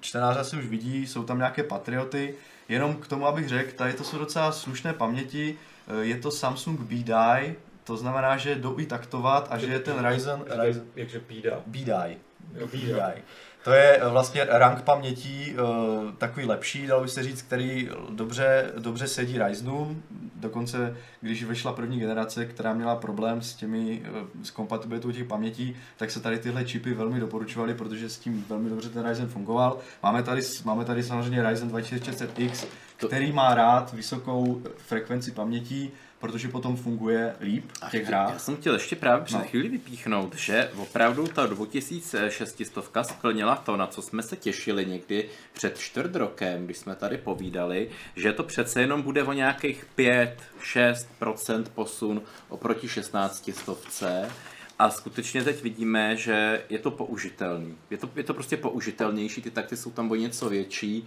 čtenář asi už vidí, jsou tam nějaké patrioty, jenom k tomu, abych řekl, tady to jsou docela slušné paměti, je to Samsung B-Die, to znamená, že jdou i taktovat a že je ten Ryzen, Ryzen Jakže Jo, pída. B-Die. To je eh, vlastně rank pamětí uh, takový lepší, dalo by se říct, který dobře, dobře sedí Ryzenům. Dokonce, když vyšla první generace, která měla problém s těmi, uh, s kompatibilitou těch pamětí, tak se tady tyhle čipy velmi doporučovaly, protože s tím velmi dobře ten Ryzen fungoval. Máme tady, máme tady samozřejmě Ryzen 2600X, který má rád vysokou frekvenci pamětí, protože potom funguje líp v těch hrách. Já jsem chtěl ještě právě před No. chvíli vypíchnout, že opravdu ta 2600 splnila to, na co jsme se těšili někdy před čtvrt rokem, když jsme tady povídali, že to přece jenom bude o nějakých 5-6% posun oproti 16 stovce. A skutečně teď vidíme, že je to použitelný. Je to, je to prostě použitelnější, ty takty jsou tam o něco větší,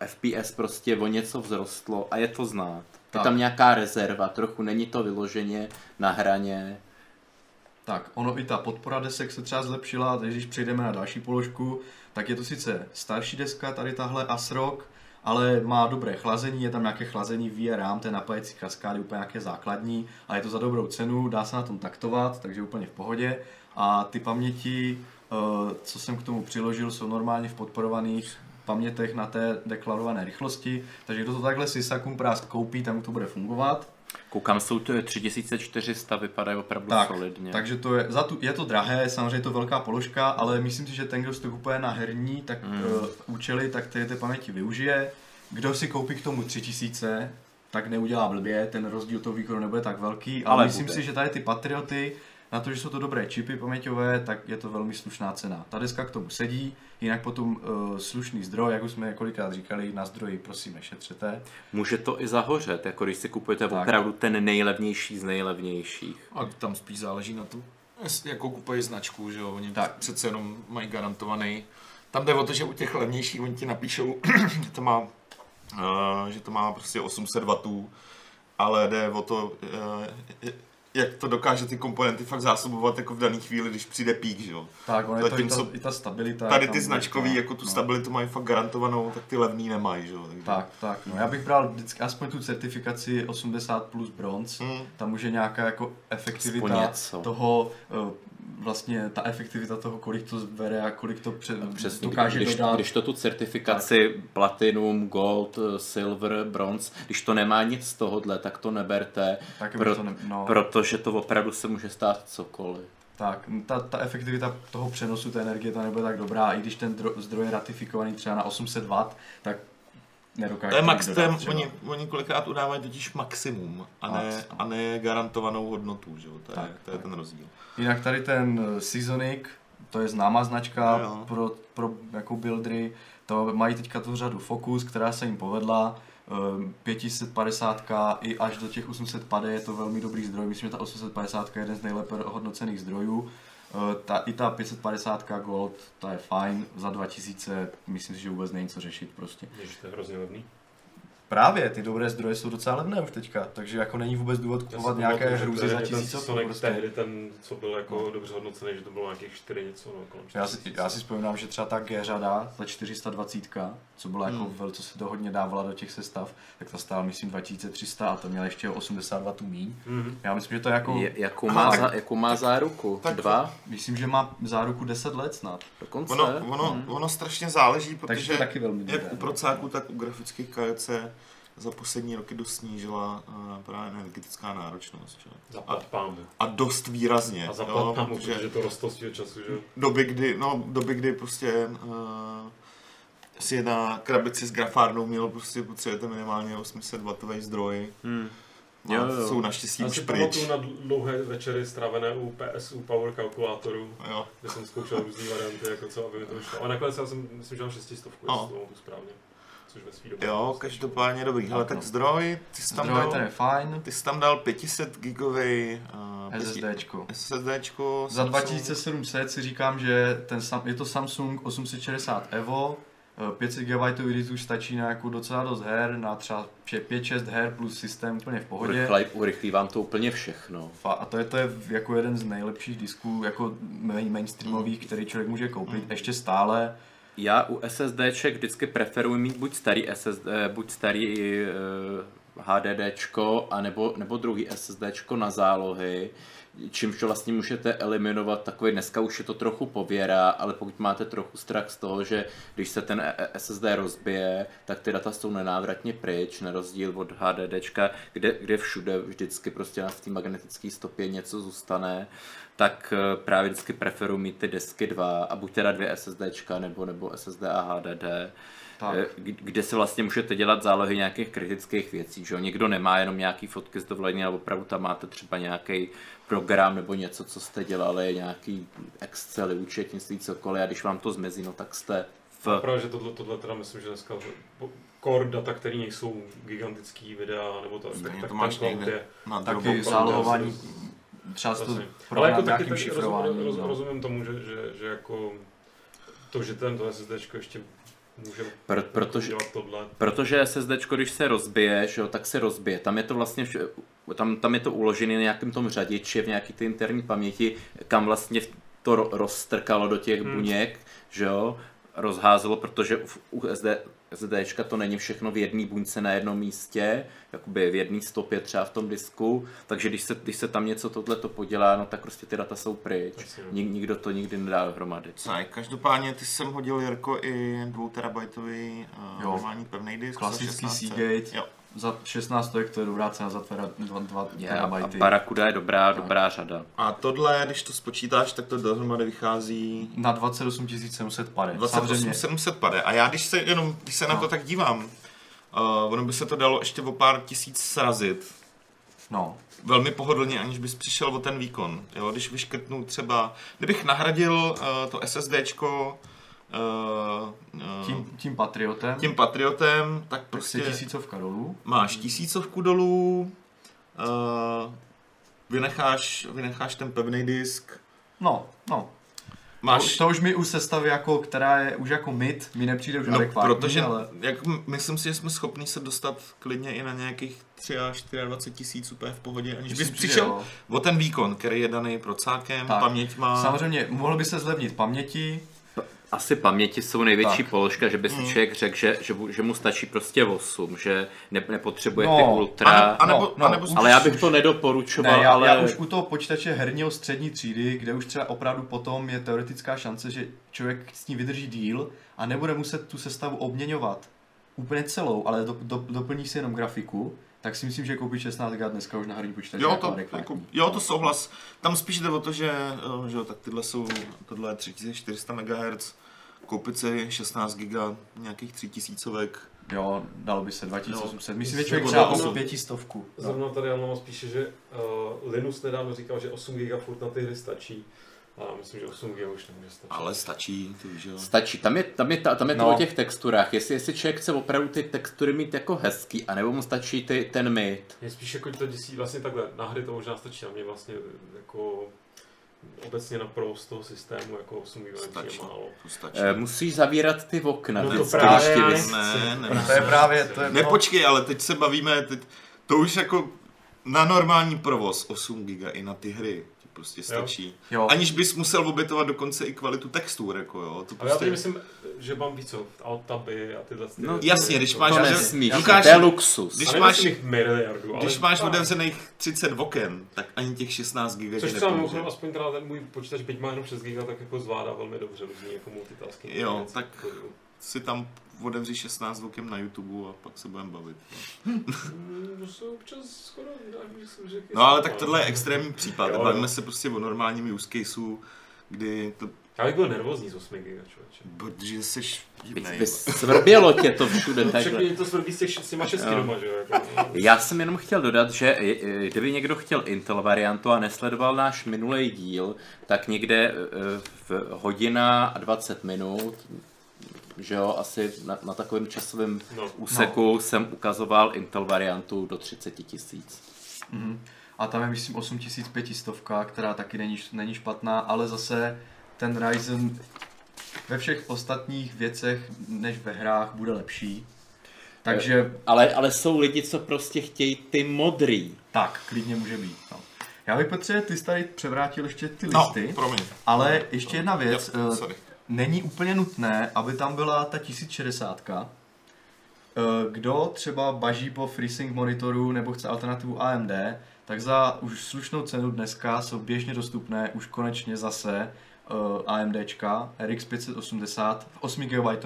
eh, FPS prostě o něco vzrostlo a je to znát. Je Tak. tam nějaká rezerva, trochu není to vyloženě na hraně. Tak, ono i ta podpora desek se třeba zlepšila, takže když přejdeme na další položku, tak je to sice starší deska, tady tahle ASRock, ale má dobré chlazení, je tam nějaké chlazení VRAM, té napájecí kaskády, úplně nějaké základní, a je to za dobrou cenu, dá se na tom taktovat, takže úplně v pohodě. A ty paměti, eh, co jsem k tomu přiložil, jsou normálně v podporovaných pamětech na té deklarované rychlosti, takže kdo to takhle si Sakum Prásk koupí, tam to bude fungovat. Koukám, jsou to 3400, vypadají opravdu Tak, solidně. takže to je, za tu, je to drahé, samozřejmě je to velká položka, ale myslím si, že ten, kdo si to kupuje na herní tak, mm. uh, účely, tak ty, ty paměti využije. Kdo si koupí k tomu 3000, tak neudělá blbě, ten rozdíl toho výkonu nebude tak velký, ale, Ale myslím bude. si, že tady ty Patrioty, na to, že jsou to dobré čipy paměťové, tak je to velmi slušná cena. Ta deska k tomu sedí, jinak potom uh, slušný zdroj, jak už jsme několikrát říkali, na zdroji prosím nešetřete. Může to i zahořet, jako když si kupujete Tak. opravdu ten nejlevnější z nejlevnějších. A tam spíš záleží na tom, jestli- jakou kupují značku, že jo, oni Tak. tak. přece jenom mají garantovaný. Tam jde o to, že u těch levnějších oni ti napíšou, že to má, uh, že to má prostě 800 W, ale jde o to, uh, jak to dokáže ty komponenty fakt zásobovat jako v dané chvíli, když přijde pík, že jo. Tak, ono je to i ta, Zatímco i ta stabilita. Tady ty značkový, velká, jako tu no. stabilitu mají fakt garantovanou, tak ty levný nemají, že jo. Takže... Tak, tak, no já bych bral vždycky aspoň tu certifikaci 80 plus bronze, Mm. tam už je nějaká jako efektivita něco. toho, eh, vlastně ta efektivita toho, kolik to zbere a kolik to pře- Přesně, dokáže když, dodat. když to tu certifikaci Platinum, Gold, Silver, Bronze, když to nemá nic z tohohle, tak to neberte, tak pro- to ne, no, protože to opravdu se může stát cokoliv. tak, ta, ta efektivita toho přenosu té energie ta nebude tak dobrá, i když ten dro, zdroj je ratifikovaný třeba na 800 W, tak nedokáže To je max, dodat to je, oni, oni kolikrát udávají totiž maximum a ne, Max, no. a ne garantovanou hodnotu, že jo? To je, Tak, to je tak. ten rozdíl. Jinak tady ten eh, Seasonic, to je známá značka Jo. pro, pro jako buildry, to mají teďka tu řadu Focus, která se jim povedla, eh, 550 i až do těch 850 je to velmi dobrý zdroj, myslím, že ta 850 je jeden z nejlépe hodnocených zdrojů. Eh, Ta, I ta 550 Gold, ta je fajn, za 2000 myslím si, že vůbec není co řešit prostě. Ježiš, to je hrozně levný. Právě, ty dobré zdroje jsou docela levné už teďka, takže jako není vůbec důvod kupovat nějaké to za je ten tisícovku. Prostě. tehdy ten, co byl jako dobře hodnocený, že to bylo nějakých 4 něco, no, kolem Já si, 4 já si vzpomínám, že třeba ta G řada, ta 420, co byla jako Hmm. vel, co se to hodně dávala do těch sestav, tak ta stála myslím 2300 a to měla ještě o 80 W míň. Mhm. Já myslím, že to je jako, Je, jakou, Aha, má tak- za, jakou má záruku? tak- Dva? myslím, že má záruku 10 let snad. Dokonce? Ono, ono, Hm. ono strašně záleží, protože je taky velmi dobré. jak u procáků, tak u grafických karece za poslední roky dost snížila uh, právě energetická náročnost. Že? A, a dost výrazně. A jo, zaplať pámu, protože protože to rostlo svého času, že? doby, kdy, no, doby, kdy prostě uh, si na krabici s grafárnou měl prostě potřebujete minimálně 800 W zdroj. Hm. A Jo, jo. jsou naštěstí Já už si pryč. pamatuju na dlouhé večery strávené u PSU Power kalkulátoru, Jo. kde jsem zkoušel různé varianty, jako co, aby mi to vyšlo. A nakonec já jsem, myslím, že mám šestistovku, No. jestli to pamatuju správně. Což ve svý době. Jo, každopádně dobrý. Hele, tak no. zdroj, ty jsi tam Zdroj ten dal, je fajn, ty jsi tam dal 500 gigový uh, SSDčko. SSDčko. Za Samsung. 2700 si říkám, že ten, sam- je to Samsung 860 Evo, eh, 500 GB disc už stačí na jako docela dost her, na třeba 5-6 her plus systém úplně v pohodě. Urychlej, urychlí vám to úplně všechno. A to je, to je jako jeden z nejlepších disků jako main, mainstreamových, který člověk může koupit ještě stále. Já u SSDček vždycky preferuji mít buď starý SSD, buď starý eh, HDDčko a nebo, druhý SSDčko na zálohy, čímž vlastně můžete eliminovat takový, dneska už je to trochu pověra, ale pokud máte trochu strach z toho, že když se ten e- SSD rozbije, tak ty data jsou nenávratně pryč, na rozdíl od HDDčka, kde, kde všude vždycky prostě na té magnetické stopě něco zůstane, tak eh, právě vždycky preferuji mít ty desky dva a buď teda dvě SSDčka nebo, nebo SSD a HDD. Tak. Eh, kde se vlastně můžete dělat zálohy nějakých kritických věcí, že jo? Někdo nemá jenom nějaký fotky z dovolení, ale opravdu tam máte třeba nějaký program nebo něco, co jste dělali, nějaký Excel, účetnictví, cokoliv a když vám to zmizí, no tak jste v... Právě, že tohle, tohle teda myslím, že dneska core data, které nejsou gigantický videa, nebo to, tak to máš cloud někde. je Na Taky zálohování, třeba to. Ale jako taky, nějakým taky rozum, roz, no. rozumím tomu, že, že, že jako to, že tento SSD ještě může Pr- protože, dělat tohle. Protože SSD, když se rozbije, že jo, tak se rozbije. Tam je to vlastně, tam, tam je to uložené na nějakém tom řadiči, v nějaký ty interní paměti, kam vlastně to ro- rozstrkalo do těch Hmm. buněk, že jo, rozházelo, protože v- u SD, SSDčka to není všechno v jedné buňce na jednom místě, jakoby v jedné stopě třeba v tom disku, takže když se, když se tam něco tohle to podělá, no tak prostě ty data jsou pryč. Nik, nikdo to nikdy nedá dohromady. Ne, každopádně ty jsem hodil Jirko i 2 terabajtový uh, normální pevný disk. Klasický 16. Seagate, Jo. Za 16 stojek to je dobrá cena za 2 Je, a, a terabajty. Barakuda je dobrá, dobrá řada. A tohle, když to spočítáš, tak to dohromady vychází Na 28 700 pade. 28 Samozřejmě, 700 pade. A já když se jenom, když se na No. to tak dívám, uh, ono by se to dalo ještě o pár tisíc srazit. no, Velmi pohodlně, aniž bys přišel o ten výkon. Jo, když vyškrtnu třeba, kdybych nahradil uh, to SSDčko uh, tím, tím Patriotem, tím Patriotem, tak prostě prostě tisícovka dolů. máš tisícovku dolů, uh, vynecháš, vynecháš ten pevný disk, No, no. máš... To už mi u sestavy, jako, která je už jako mid, mi nepřijde už No, adekvátní, protože ale jak, myslím si, že jsme schopni se dostat klidně i na nějakých 3 až 24 tisíc úplně v pohodě, aniž bys přišel jo. o ten výkon, který je daný procákem, Tak. paměť má... Samozřejmě, mohlo by se zlevnit paměti, Asi paměti jsou největší Tak. položka, že by si Mm. člověk řekl, že, že, mu- že mu stačí prostě 8, že ne, nepotřebuje No, ty ultra. A, ne, a nebo, no, no, a nebo už- ale já bych to nedoporučoval, Ne, já, ale... já už u toho počítače herního střední třídy, kde už třeba opravdu potom je teoretická šance, že člověk s ní vydrží díl a nebude muset tu sestavu obměňovat úplně celou, ale do, do, doplní si jenom grafiku, tak si myslím, že koupit 16 GB dneska už na herní počítač Jo, jako to, jako, jo, to souhlas. Tam spíš jde o to, že, eh, že jo, tak tyhle jsou, tohle je 3400 MHz, koupit si 16 GB nějakých 3000 Jo, dalo by se 2800. Myslím, že člověk třeba osm. o pětistovku. No. Zrovna tady Jan píše, že uh, Linus nedávno říkal, že 8 GB furt na ty hry stačí. A já myslím, že 8 GB už nemůže stačit. Ale stačí, ty víš, jo. Stačí, tam je, tam je, ta- tam je to No. o těch texturách, jestli, jestli člověk chce opravdu ty textury mít jako hezký, anebo mu stačí ty, ten mid. Mě spíš jako to děsí vlastně takhle, na hry to možná stačí, a mě vlastně jako obecně na pro z toho systému jako 8 GB Stačí. je málo. To stačí. E, musíš zavírat ty okna No to právě já nechci. Ne, ne, Prostě- To je právě, to je Ne, počkej, ale teď se bavíme, teď, to už jako na normální provoz 8 GB i na ty hry prostě stačí. Jo. Aniž bys musel obětovat dokonce i kvalitu textur, jako jo. To Ale já prostě... myslím, že mám víc co, alt-taby a tyhle ty No, jasně, když máš- to nesmíš, Lukáš, to je luxus. když máš- miliardu, ale... Když máš otevřených 30 oken, tak ani těch 16 GB Což třeba mimochodem aspoň teda ten můj počítač, byť má jenom 6 GB, tak jako zvládá velmi dobře různý jako multitasking. Jo, tak- Si tam otevři 16 oken na YouTube a pak se budeme bavit. To se občas skoro. No ale tak tohle je extrémní případ. Jo. Bavíme se prostě o normálním use caseu, kdy to, Já bych byl nervózní z 8 GB, člověče. protože jsi divnej. Svrbělo tě to všude takhle. Všechny to svrbí s, těch, s těma 6 Jo. doma, že jo? Jako, no. Já jsem jenom chtěl dodat, že i- i- kdyby někdo chtěl Intel variantu a nesledoval náš minulý díl, tak někde eh, v hodina a 20 minut, že jo, asi na, na takovém časovém No. úseku jsem ukazoval Intel variantu do 30 tisíc. Mhm. A tam je myslím 8500, která taky není, není špatná, ale zase ten Ryzen ve všech ostatních věcech než ve hrách bude lepší. Takže Ale, ale jsou lidi, co prostě chtějí ty modrý. tak, klidně může být. No. Já bych Petře, ty jsi tady převrátil ještě ty No, listy, promiň. ale ještě jedna věc. Jo, eh, sorry. Není úplně nutné, aby tam byla ta 1060, Eh, Kdo třeba baží po FreeSync monitoru nebo chce alternativu AMD, tak za už slušnou cenu dneska jsou běžně dostupné už konečně zase uh, AMDčka RX 580 v 8 GB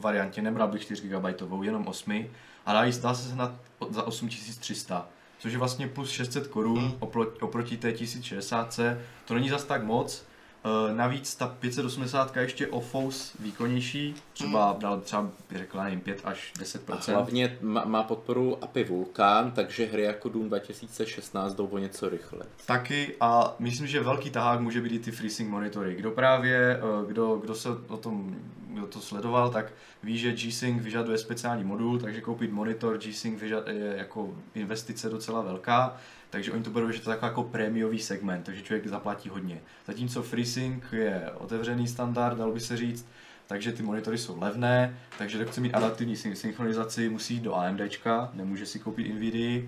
variantě, nebral bych 4 GB, jenom 8 a dá, dá se sehnat za 8300 což je vlastně plus 600 korun Hmm. oproti, oproti té 1060. To není zas tak moc. Eh, Navíc ta 580 je ještě o fous výkonnější, třeba dal třeba bych řekl, nevím, 5 až 10 A hlavně má, podporu API Vulkan, takže hry jako Doom 2016 jdou o něco rychle. Taky a myslím, že velký tahák může být i ty FreeSync monitory. Kdo právě, eh, kdo, kdo se o tom, kdo to sledoval, tak ví, že G-Sync vyžaduje speciální modul, takže koupit monitor G-Sync vyžad- je jako investice docela velká, takže oni to berou, že to je takový jako prémiový segment, takže člověk zaplatí hodně. Zatímco FreeSync je otevřený standard, dalo by se říct, takže ty monitory jsou levné, takže kdo chce mít adaptivní syn- synchronizaci, musí jít do AMDčka, nemůže si koupit NVIDIA,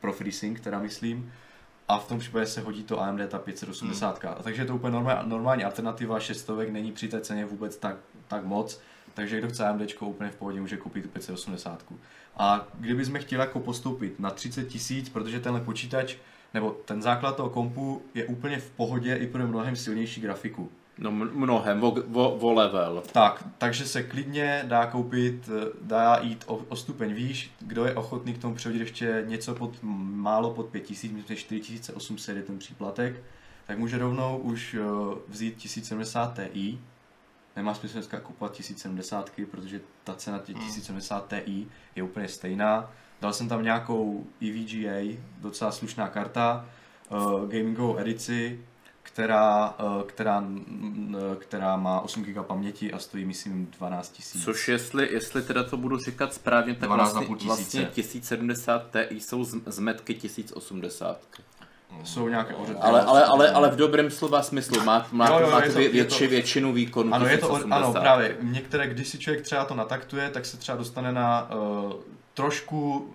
pro FreeSync teda myslím, a v tom případě se hodí to AMD ta 580. Hmm. Takže je to úplně normální, normální alternativa, 600 není při té ceně vůbec tak, tak moc, takže kdo chce AMD úplně v pohodě může koupit tu 580. A kdybychom chtěli jako postoupit na 30 tisíc, protože tenhle počítač nebo ten základ toho kompu je úplně v pohodě i pro mnohem silnější grafiku. No mnohem, o, o, o level. Tak, takže se klidně dá koupit, eh, dá jít o, o stupeň výš, kdo je ochotný k tomu přihodit ještě něco pod, málo pod 5000, myslím, že 4800 je ten příplatek, tak může rovnou už eh, vzít 1070 Ti. Nemá smysl dneska kupovat 1070, protože ta cena těch 1070 Ti je úplně stejná. Dal jsem tam nějakou EVGA, docela slušná karta, uh, gamingovou edici, která, uh, která, eh, která má 8 GB paměti a stojí, myslím, 12 000. Což jestli, jestli teda to budu říkat správně, tak 12 vlastně, 500. vlastně 1070 Ti jsou z- zmetky 1080. Jsou nějaké ořady. Ale, ale, ale, ale v dobrém slova smyslu, má, má, Jo, jo, má to vě, větši, to- většinu výkonu Ano, je to, 1080. ano, právě. Některé, když si člověk třeba to nataktuje, tak se třeba dostane na uh, trošku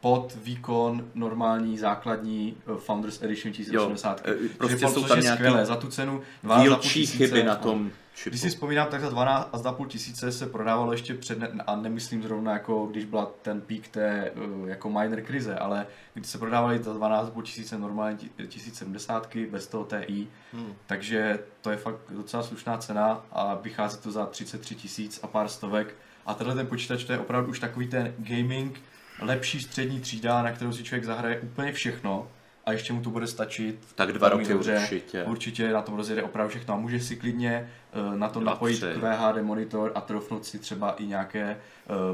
pod výkon normální základní uh, Founders Edition 1080. Jo, eh, prostě je- jsou tam je nějaký skvělé, za tu cenu 12,5 Dílčí chyby na no. tom čipu. Když si vzpomínám, tak za 12,5 tisíce se prodávalo ještě před, a nemyslím zrovna jako když byla ten pík té uh, jako minor krize, ale když se prodávaly za 12,5 tisíce normální ti- 1070 bez toho TI, Hmm. takže to je fakt docela slušná cena a vychází to za 33 tisíc a pár stovek. A tenhle ten počítač to je opravdu už takový ten gaming, lepší střední třída, na kterou si člověk zahraje úplně všechno a ještě mu to bude stačit. Tak dva roky dobře. určitě. Určitě na tom rozjede opravdu všechno a může si klidně eh, na to napojit. QHD monitor a trofnout si třeba i nějaké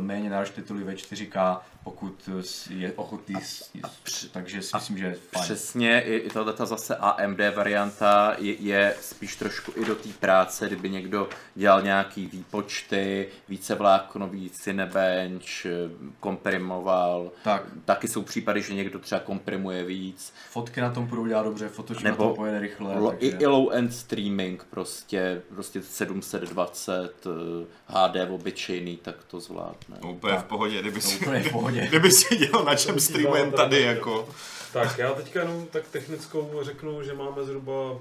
méně náročné tituly ve 4K, pokud eh, je ochotný. s- s- Takže si myslím, že je fajn. Přesně, i, i tato zase AMD varianta je, je spíš trošku i do té práce, kdyby někdo dělal nějaký výpočty, více vláknový Cinebench, eh, komprimoval. Tak, Taky jsou případy, že někdo třeba komprimuje víc. fotky na tom budou dělat dobře, Photoshop na tom pojede rychle. Lo, i, takže... I low end streaming prostě, prostě 720 eh, HD obyčejný, tak to zvládne. No, úplně Tak. v pohodě, kdyby To si, úplně v pohodě. kdyby si dělal na čem streamujem tady, jako. Tak já teďka jenom tak technickou řeknu, že máme zhruba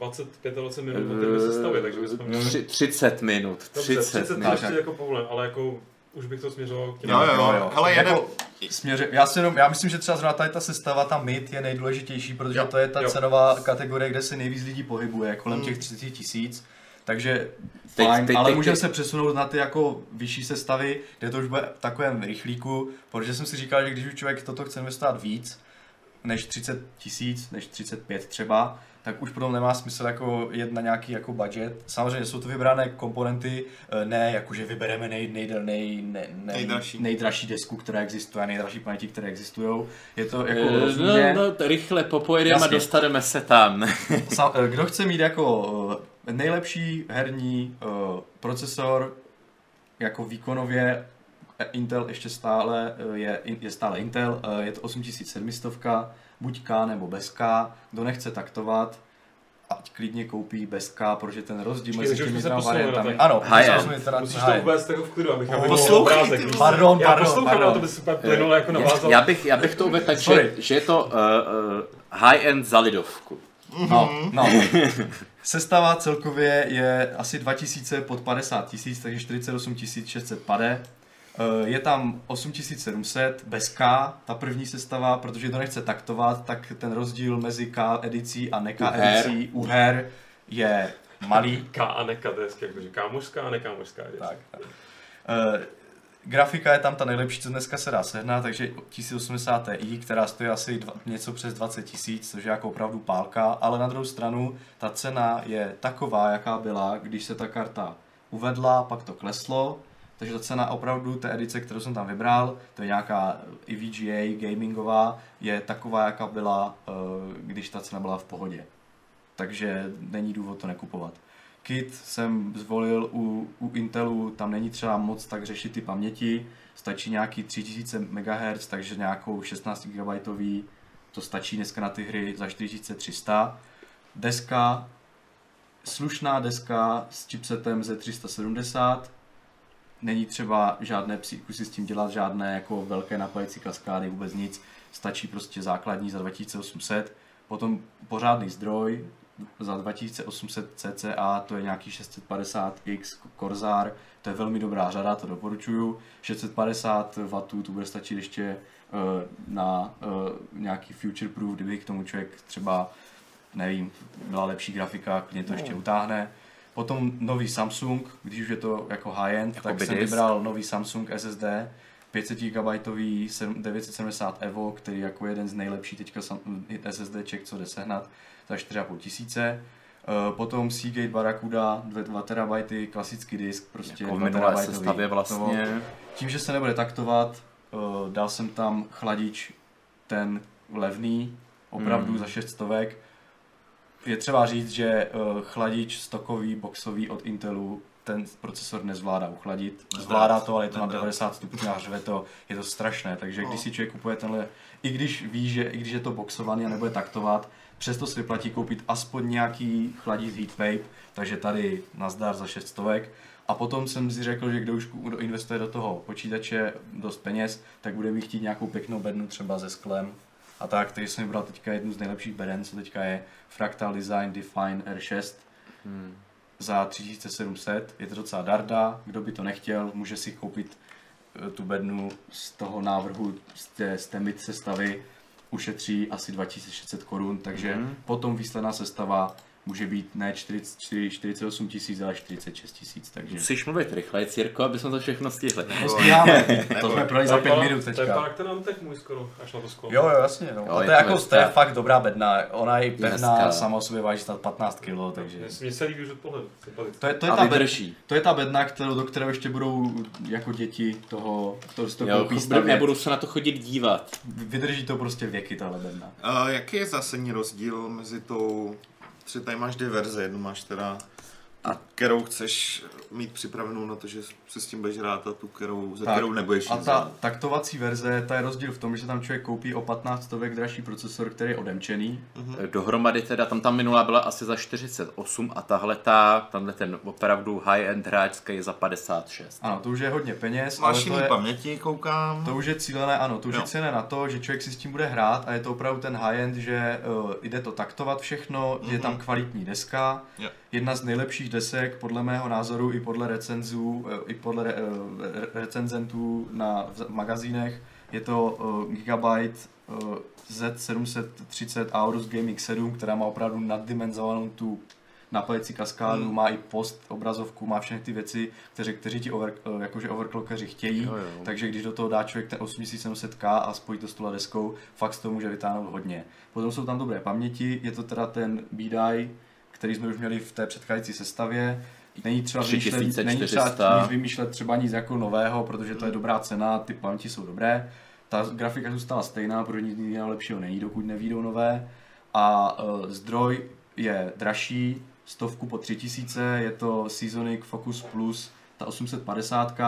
25-20 minut na té sestavě, takže bychom měli... Tři, 30 minut, Dobře, 30, 30 minut. ještě jako povolen, ale jako už bych to směřoval k těm... Jo, jo, hele, jedem, Jako, směře, já, si jenom, já myslím, že třeba zrovna tady ta sestava, ta mid je nejdůležitější, protože Jo, to je ta jo. cenová kategorie, kde se nejvíc lidí pohybuje, kolem Hmm. těch 30 tisíc. Takže Teď- fajn, teď- ale teď- můžeme teď- se přesunout na ty jako vyšší sestavy, kde to už bude v takovém rychlíku, protože jsem si říkal, že když už člověk toto chce investovat víc, než 30 tisíc, než 35 třeba, tak už potom nemá smysl jako jet na nějaký jako budget. Samozřejmě jsou to vybrané komponenty, eh, ne jako že vybereme nej, nej, nej, nej, nej, Nejdražší. nejdražší desku, která existuje, nejdražší paměti, které existují. Je to jako rozumně. No, no, to rychle popojedeme a dostaneme se tam. Eh, Kdo chce mít jako nejlepší herní eh, procesor, jako výkonově, eh, Intel ještě stále eh, je, je stále Intel, eh, je to 8700, buď K nebo bez K, kdo nechce taktovat, ať klidně koupí bez K, protože ten rozdíl mezi takže už těmi jsme se dvěma variantami. ten Ano, high end. teda Musíš high to end. uvést jako v klidu, abych Oh, obrázek. ty víš? Pardon, Já pardon, poslouchám, pardon. to by super plynulo jako já, navázal. já, bych, já bych to uvedl tak, že, že je to uh, uh, high-end za lidovku. No, no. Sestava celkově je asi 2000 pod 50 tisíc, takže 48 600 pade. Eh, Je tam 8700 bez K, ta první sestava, protože to nechce taktovat, tak ten rozdíl mezi K edicí a ne K U her. edicí u her je malý. K a neka, to je hezky, jak to říká mužská a nekámožská. Tak, tak. Grafika je tam ta nejlepší, co dneska se dá sehnat, takže 1080 Ti, která stojí asi dva, něco přes 20 tisíc, což je jako opravdu pálka, ale na druhou stranu ta cena je taková, jaká byla, když se ta karta uvedla, pak to kleslo, takže ta cena opravdu té edice, kterou jsem tam vybral, to je nějaká i VGA gamingová, je taková, jaká byla, eh, když ta cena byla v pohodě. Takže není důvod to nekupovat. Kit jsem zvolil u, u Intelu, tam není třeba moc tak řešit ty paměti, stačí nějaký 3000 MHz, takže nějakou 16 GB, to stačí dneska na ty hry za 4300. Deska, slušná deska s chipsetem Z370, není třeba žádné kusy s tím dělat, žádné jako velké napájecí kaskády, vůbec nic, stačí prostě základní za 2800, potom pořádný zdroj, za 2800 cca, to je nějaký 650X Corsair, to je velmi dobrá řada, to doporučuju. 650 W to bude stačit ještě uh, na uh, nějaký future proof, kdyby k tomu člověk třeba, nevím, byla lepší grafika, klidně to ještě utáhne. Potom nový Samsung, když už je to jako high-end, Jako tak jsem disk. vybral nový Samsung SSD, 500 GB 970 Evo, který jako jeden z nejlepších teďka SSDček, co jde sehnat, za 4,5 tisíce. Eh, Potom Seagate Barracuda 2 TB, klasický disk, prostě Jako v 2 minulé terabajtový. sestavě vlastně. Tím, že se nebude taktovat, eh, dal jsem tam chladič ten levný, opravdu Hmm. za 6 stovek. Je třeba říct, že eh, chladič stokový, boxový od Intelu ten procesor nezvládá uchladit. Zvládá to, ale je to na Nebrat. 90 stupňů a řve to, je to strašné. Takže když si člověk kupuje tenhle, i když ví, že i když je to boxovaný a nebude taktovat, přesto si vyplatí koupit aspoň nějaký chladíc heat tape, takže tady nazdar za 6 stovek. A potom jsem si řekl, že kdo už kdo investuje do toho počítače dost peněz, tak bude mít chtít nějakou pěknou bednu třeba ze sklem. A tak, takže jsem vybral teďka jednu z nejlepších beden, co teďka je Fractal Design Define R6 Hmm. za 3700. Je to docela darda, kdo by to nechtěl, může si koupit eh, tu bednu z toho návrhu, z té, z té mid sestavy, ušetří asi 2600 korun, takže Mhm. potom výsledná sestava může být ne 44, 48 tisíc, ale 46 tisíc, takže... Musíš mluvit rychleji, Jirko, aby jsme to všechno stihli. To stíháme, to jsme projeli za pět minut To je teďka. pak ten Antech můj skoro, až na to sklo. Jo, jo, jasně, no. Jo, to je jako, hezká. to je fakt dobrá bedna, ona je pevná, sama o sobě váží snad 15 kg, takže... Mně se líbí už od pohledu. To je, to je, ta, bed, vydrží. to je ta bedna, kterou, do které ještě budou jako děti toho, to, to Jo, koupí nebudu se na to chodit dívat. Vydrží to prostě věky, tahle bedna. A jaký je zásadní rozdíl mezi tou, protože tady máš dvě verze, jednu máš teda, a kterou chceš mít připravenou na to, že se s tím budeš hrát a tu, kterou, za Tak, kterou nebudeš A ta za- taktovací verze, ta je rozdíl v tom, že tam člověk koupí o 15 stovek dražší procesor, který je odemčený. Dohromady teda, tam ta minulá byla asi za 48 a tahle ta, tenhle ten opravdu high-end hráčský je za 56. Ano, to už je hodně peněz, Máš ale to jiný je, paměti, koukám. to už je cílené, ano, to už je Jo. cílené na to, že člověk si s tím bude hrát a je to opravdu ten high-end, že uh, jde to taktovat všechno, je tam kvalitní deska, Jo. Jedna z nejlepších desek podle mého názoru i podle recenzů, eh, i podle re, eh, recenzentů na v magazínech. Je to uh, Gigabyte uh, Z730 Aorus Gaming 7, která má opravdu naddimenzovanou tu napájecí kaskádu, Hmm. má i post, obrazovku, má všechny ty věci, kteří, kteří ti over, jakože overclockeři chtějí. Jo, jo. Takže když do toho dá člověk ten 8700K a spojí to s tuhle deskou, fakt z toho může vytáhnout hodně. Potom jsou tam dobré paměti, je to teda ten BDI, který jsme už měli v té předcházející sestavě. Není třeba, vymýšlet, není 3400. třeba nic vymýšlet třeba nic jako nového, protože to je dobrá cena, ty paměti jsou dobré. Ta grafika zůstala stejná, protože nic jiného lepšího není, dokud nevídou nové. A uh, zdroj je dražší, stovku po 3000, je to Seasonic Focus Plus, ta 850.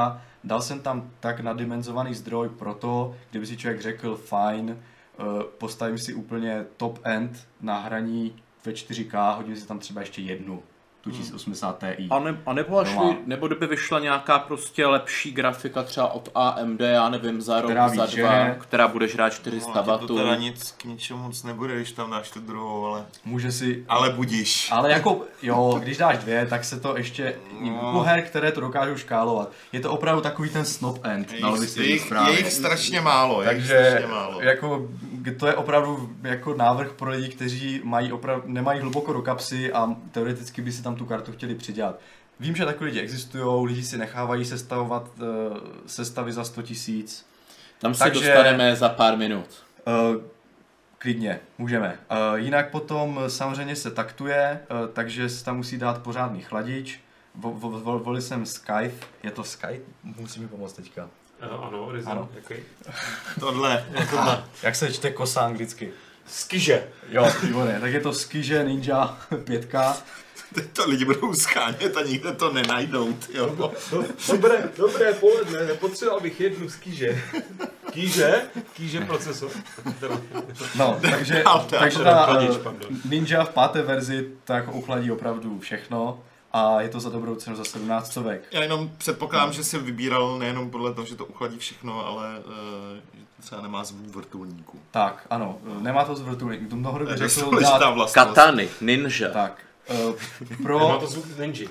Dal jsem tam tak nadimenzovaný zdroj proto, kdyby si člověk řekl fajn, eh, postavím si úplně top end na hraní ve 4K, hodím si tam třeba ještě jednu. Tu 1080 Ti. A, ne, a nebo, až No vy, nebo kdyby vyšla nějaká prostě lepší grafika třeba od AMD, já nevím, za rok, Která za víc, dva, že? která bude žrát 400 No, to teda nic k ničemu moc nebude, když tam dáš tu druhou, ale, Může si... ale budíš. Ale jako, jo, když dáš dvě, tak se to ještě... No. U her, které to dokážou škálovat. Je to opravdu takový ten snop end na Je jich, logistické je jich, zprávě. je jich strašně málo, Takže strašně málo. jako, to je opravdu jako návrh pro lidi, kteří mají opravdu, nemají hluboko do kapsy a teoreticky by si tam tu kartu chtěli přidělat. Vím, že takový lidi existují, lidi si nechávají sestavovat uh, sestavy za 100 tisíc. Tam se Takže- dostaneme za pár minut. Uh, klidně, můžeme. Uh, jinak potom samozřejmě se taktuje, uh, takže se tam musí dát pořádný chladič. Vo, vo, vo, volil jsem Skype, je to Skype? Musí mi pomoct teďka. Eh, Ano, Rizin, Ano. jaký? Tohle. Jak se čte kosa anglicky? Skiže. Jo, výborně. Tak je to Skije Ninja 5. Teď to lidi budou schánět a nikde to nenajdou, jo. Dobré, dobré poledne, nepotřeboval bych jednu skýže. Kýže? Kýže procesor. Teda, No, takže, takže ta chladič, eh, pardon. Ninja v páté verzi tak ochladí opravdu všechno a je to za dobrou cenu za 17 stovek. Já jenom předpokládám, že si vybíral nejenom podle toho, že to uchladí všechno, ale uh, že to třeba nemá zvuk vrtulníku. Tak, ano, nemá to zvrtulník, to mnoho To by je řekl dát. Katany, ninja. tak, eh, Má pro, to zvuk ninja.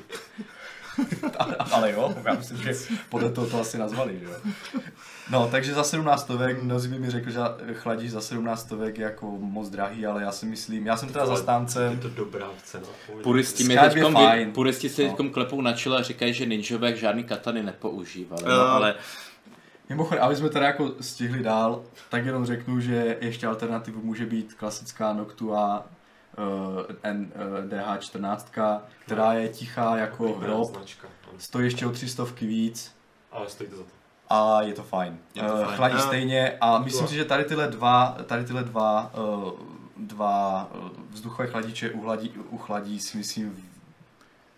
ale jo, já myslím, že podle toho to asi nazvali, že jo. No, takže za 17 stovek, mnozí by mi řekl, že chladíš za 17 stovek je jako moc drahý, ale já si myslím, já jsem teda zastáncem, Je to dobrá cena. Puristi, mi teďkom, vy- puristi si No. teďkom klepou na čele a říkají, že ninjové žádný katany nepoužívali. Eh, No, ale Mimochodem, aby jsme teda jako stihli dál, tak jenom řeknu, že ještě alternativou může být klasická Noctua DH14, která je tichá jako hrob, stojí ještě o 300 víc Ale stojí to za to. a je to fajn. Je to Eh, fajn. Chladí Eh, stejně a myslím si, že tady tyhle dva, tady tyhle dva, uh, dva uh, vzduchové chladiče uchladí, uchladí si myslím v-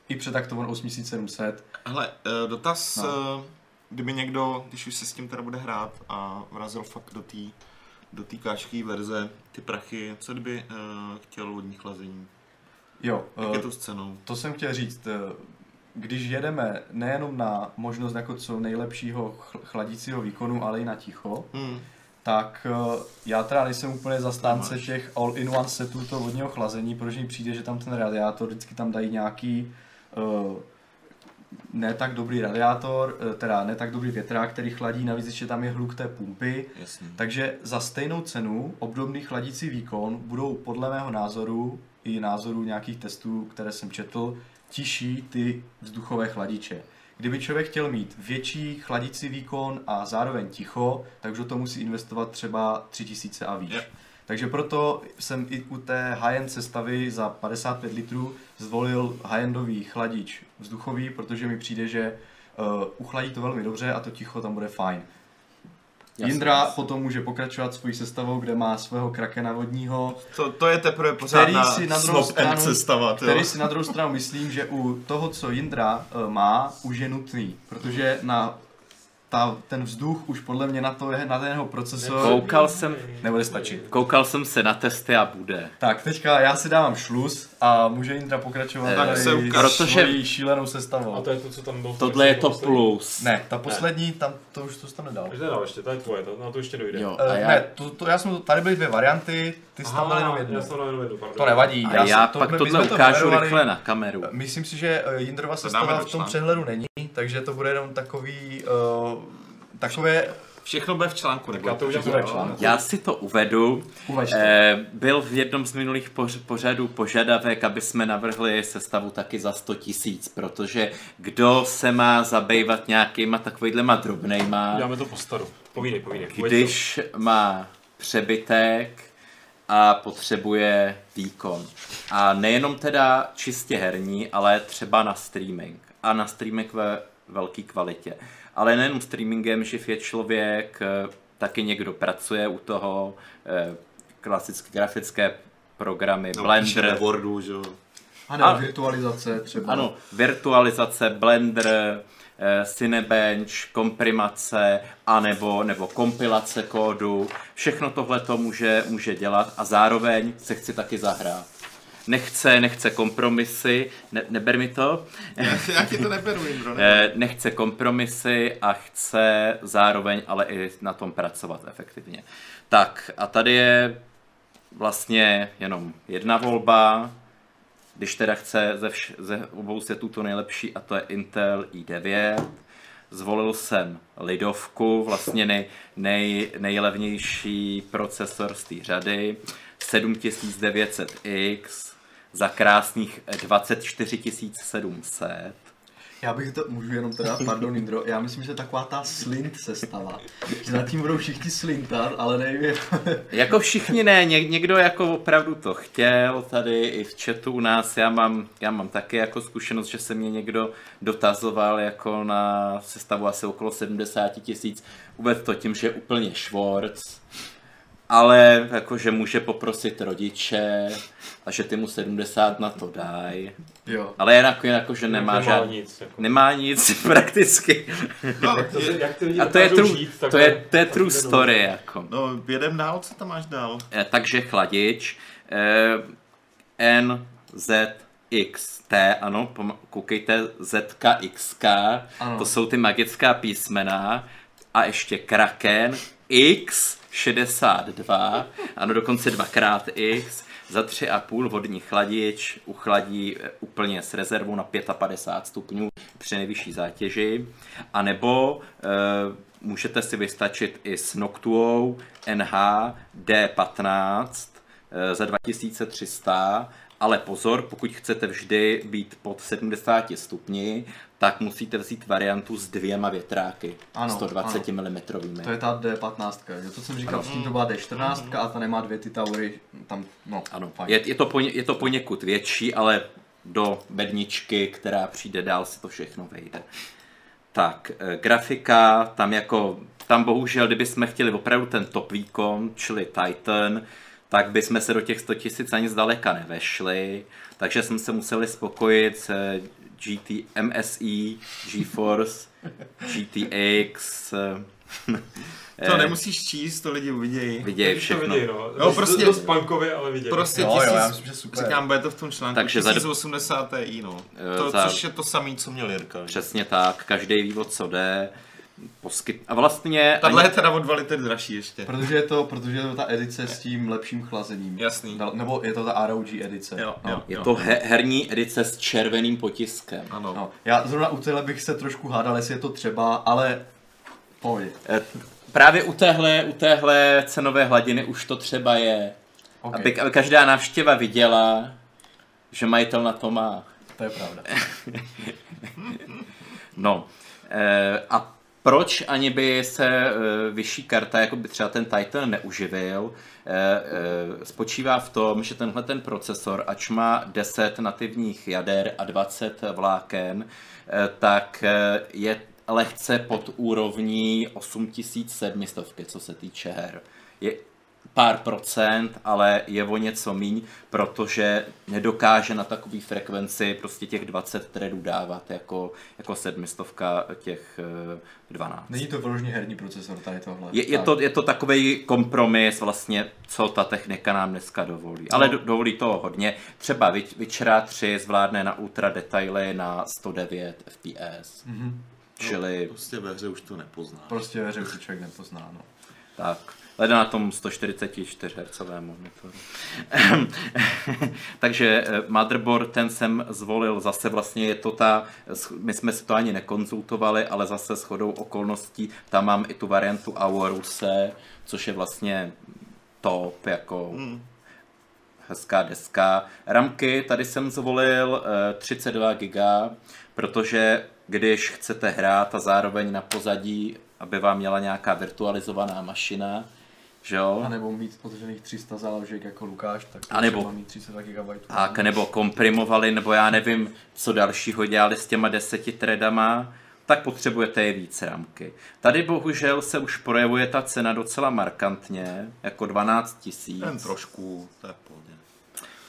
i přetaktovanou 8700. Hele, eh, dotaz, No. no. kdyby někdo, když už se s tím teda bude hrát a vrazil fakt do té do té káčkové verze ty prachy, co kdyby uh, chtěl vodní chlazení? Jo, Jak eh, je to s cenou? To jsem chtěl říct, eh, když jedeme nejenom na možnost jako co nejlepšího chl- chladícího výkonu, ale i na ticho, Hmm. tak eh, já teda nejsem úplně zastánce těch all-in-one setů toho vodního chlazení, protože mi přijde, že tam ten radiátor vždycky tam dají nějaký eh, ne tak dobrý radiátor, eh, teda ne tak dobrý větrák, který chladí, navíc ještě tam je hluk té pumpy, Jasně. takže za stejnou cenu obdobný chladící výkon budou podle mého názoru i názoru nějakých testů, které jsem četl, tiší ty vzduchové chladiče. Kdyby člověk chtěl mít větší chladící výkon a zároveň ticho, tak už do toho musí investovat třeba 3000 a víc. Yep. Takže proto jsem i u té high-end sestavy za 55 litrů zvolil high-endový chladič vzduchový, protože mi přijde, že uh, uchladí to velmi dobře a to ticho tam bude fajn. Jasně, Jindra jasně. potom může pokračovat svojí sestavou, kde má svého krakena vodního, To, to je teprve pořád Který si na druhou stranu- sestava, jo. který si na druhou stranu myslím, že u toho, co Jindra eh, má, už je nutný, protože na ta, ten vzduch už podle mě na, to, na ten jeho procesor Koukal jsem, nebude stačit. koukal jsem se na testy a bude. Tak, teďka já si dávám šlus a může Jindra pokračovat Eh, tady se ukáž. Protože- svojí šílenou sestavou. A to je to, co tam bylo. Tohle je to posledním. plus. Ne, ta poslední, tam to už to jsi tam nedal. Nedal ještě, to je tvoje, to, na to ještě dojde. Jo, Uh, a já, Ne, to, to, já jsem, tady byly dvě varianty, ty jsi tam jenom jednu. já jsem jenom jednu, pardon. To nevadí. a já jsem- pak tohle ukážu rychle na kameru. Myslím si, že eh, Jindrova sestava v tom přehledu není, takže to bude jenom takový, uh, takové, Všechno bude v článku, Já nebo to udělám bude dál. článek. Já si to uvedu. uvažte. Eh, byl v jednom z minulých poř- pořadů požadavek, aby jsme navrhli sestavu taky za 100 tisíc, protože kdo se má zabývat nějakýma takovýhlema drobnejma, Uděláme to po staru. Povídej, povídej. Když má přebytek a potřebuje výkon. A nejenom teda čistě herní, ale třeba na streaming. A na streaming ve velké kvalitě. Ale nejenom streamingem živ je člověk, eh, taky někdo pracuje u toho, eh, klasické grafické programy, No, Blender, Wordu, že jo. A nebo a- virtualizace třeba. ano, virtualizace, Blender, eh, Cinebench, komprimace, anebo, nebo kompilace kódu. Všechno tohle to může, může dělat a zároveň se chci taky zahrát. Nechce, nechce kompromisy, ne, neber mi to, Já ti to neberu, Indro. ne? Eh, nechce kompromisy a chce zároveň ale i na tom pracovat efektivně. Tak a tady je vlastně jenom jedna volba, když teda chce ze, vš- ze obou setů to nejlepší a to je Intel i9. Zvolil jsem Lidovku, vlastně nej, nej, nejlevnější procesor z té řady, 7900X za krásných 24 700. Já bych to, můžu jenom teda, pardon Indro, já myslím, že taková ta slint sestava, že nad tím budou všichni slintat, ale nevím, Jako všichni ne, Ně, někdo jako opravdu to chtěl, tady i v chatu u nás, já mám, já mám taky jako zkušenost, že se mě někdo dotazoval jako na sestavu asi okolo 70 tisíc, uvedl to tím, že je úplně švorc, ale jakože může poprosit rodiče a že ty mu 70 na to dají. jo. Ale jako, jako že nemá, nemá žádný, nic. Jako. nemá nic prakticky. No, Jak, to, je, jak ty lidi A to je true, žít, to je, to je true story jako. no, jedem dál, co tam máš dál? Eh, takže chladič eh, NZXT, ano, pom- koukejte ZKXK, Ano. to jsou ty magická písmena a ještě Kraken X62, ano, dokonce dvakrát X, za 3,5 vodní chladič uchladí eh, úplně s rezervou na 55 stupňů při nejvyšší zátěži, anebo e, můžete si vystačit i s Noctuou NH D15 e, za 2300, ale pozor, pokud chcete vždy být pod 70 stupni, tak musíte vzít variantu s dvěma větráky, Ano, 120 ano. mm. To je ta D15, že to jsem říkal, s tím to byla D14 a ta nemá dvě ty taury, tam, no, Ano, fajn. je, je, to poně, je to poněkud větší, ale do bedničky, která přijde dál, si to všechno vejde. Tak, eh, grafika, tam jako, tam bohužel, kdybychom chtěli opravdu ten top výkon, čili Titan, tak bychom se do těch 100 000 ani zdaleka nevešli, takže jsme se museli spokojit s eh, GT, MSI, GeForce, GTX, eh, To nemusíš číst, to lidi uvidějí. vidějí To všechno. viděj, no. No, dost, prostě- dost punkově, ale viděj. Prostě Jo, jo, tisíc, já myslím, že super. říkám, bude to v tom článku, Takže Takže za- 1080 Ti, no. Jo, To, za- což je to samý, co měl Jirka. že? Přesně tak, každý ví, o co jde. Poskyt... A vlastně... Tahle je ani- teda o 2 litry dražší ještě. Protože je to, protože je to ta edice s tím lepším chlazením. Jasný. Nebo je to ta ROG edice. Jo, no. jo. Je to he- herní edice s červeným potiskem. Ano. No, já zrovna u téhle bych se trošku hádal, jestli je to třeba, ale pohodě. Eh, Právě u téhle, u téhle cenové hladiny už to třeba je. Okay. Aby, aby každá návštěva viděla, že majitel na to má. To je pravda. No. Eh, a proč ani by se eh, vyšší karta, jako by třeba ten Titan neuživil, eh, eh, spočívá v tom, že tenhle ten procesor, ač má 10 nativních jader a 20 vláken, tak je lehce pod úrovní 8700, co se týče her. Je pár procent, ale je o něco míň, protože nedokáže na takový frekvenci prostě těch 20 threadů dávat jako, jako sedmistovka těch eh, 12. Není to vyloženě herní procesor tady tohle. Je, je, to, je to takový kompromis vlastně, co ta technika nám dneska dovolí. Ale do, dovolí toho hodně. Třeba Witch- Witchera 3 zvládne na ultra detaily na 109 fps. Mhm. Čili Prostě ve hře už to nepozná. Prostě ve hře už to člověk nepozná, no. tak. Leda na tom 144 Hz monitoru. Takže eh, motherboard ten jsem zvolil zase vlastně je to ta, my jsme si to ani nekonzultovali, ale zase s chodou okolností, tam mám i tu variantu Aoruse, což je vlastně top, jako Hmm. hezká deska. Ramky, tady jsem zvolil eh, 32 GB, protože když chcete hrát a zároveň na pozadí, aby vám měla nějaká virtualizovaná mašina, že jo? A nebo mít otevřených 300 záložek jako Lukáš, tak A nebo- mít 32 GB. Tak, nebo komprimovali, nebo já nevím, co dalšího dělali s těma deseti threadama, tak potřebujete je víc ramky. Tady bohužel se už projevuje ta cena docela markantně, jako 12 tisíc. Jen trošku, to je pohodě.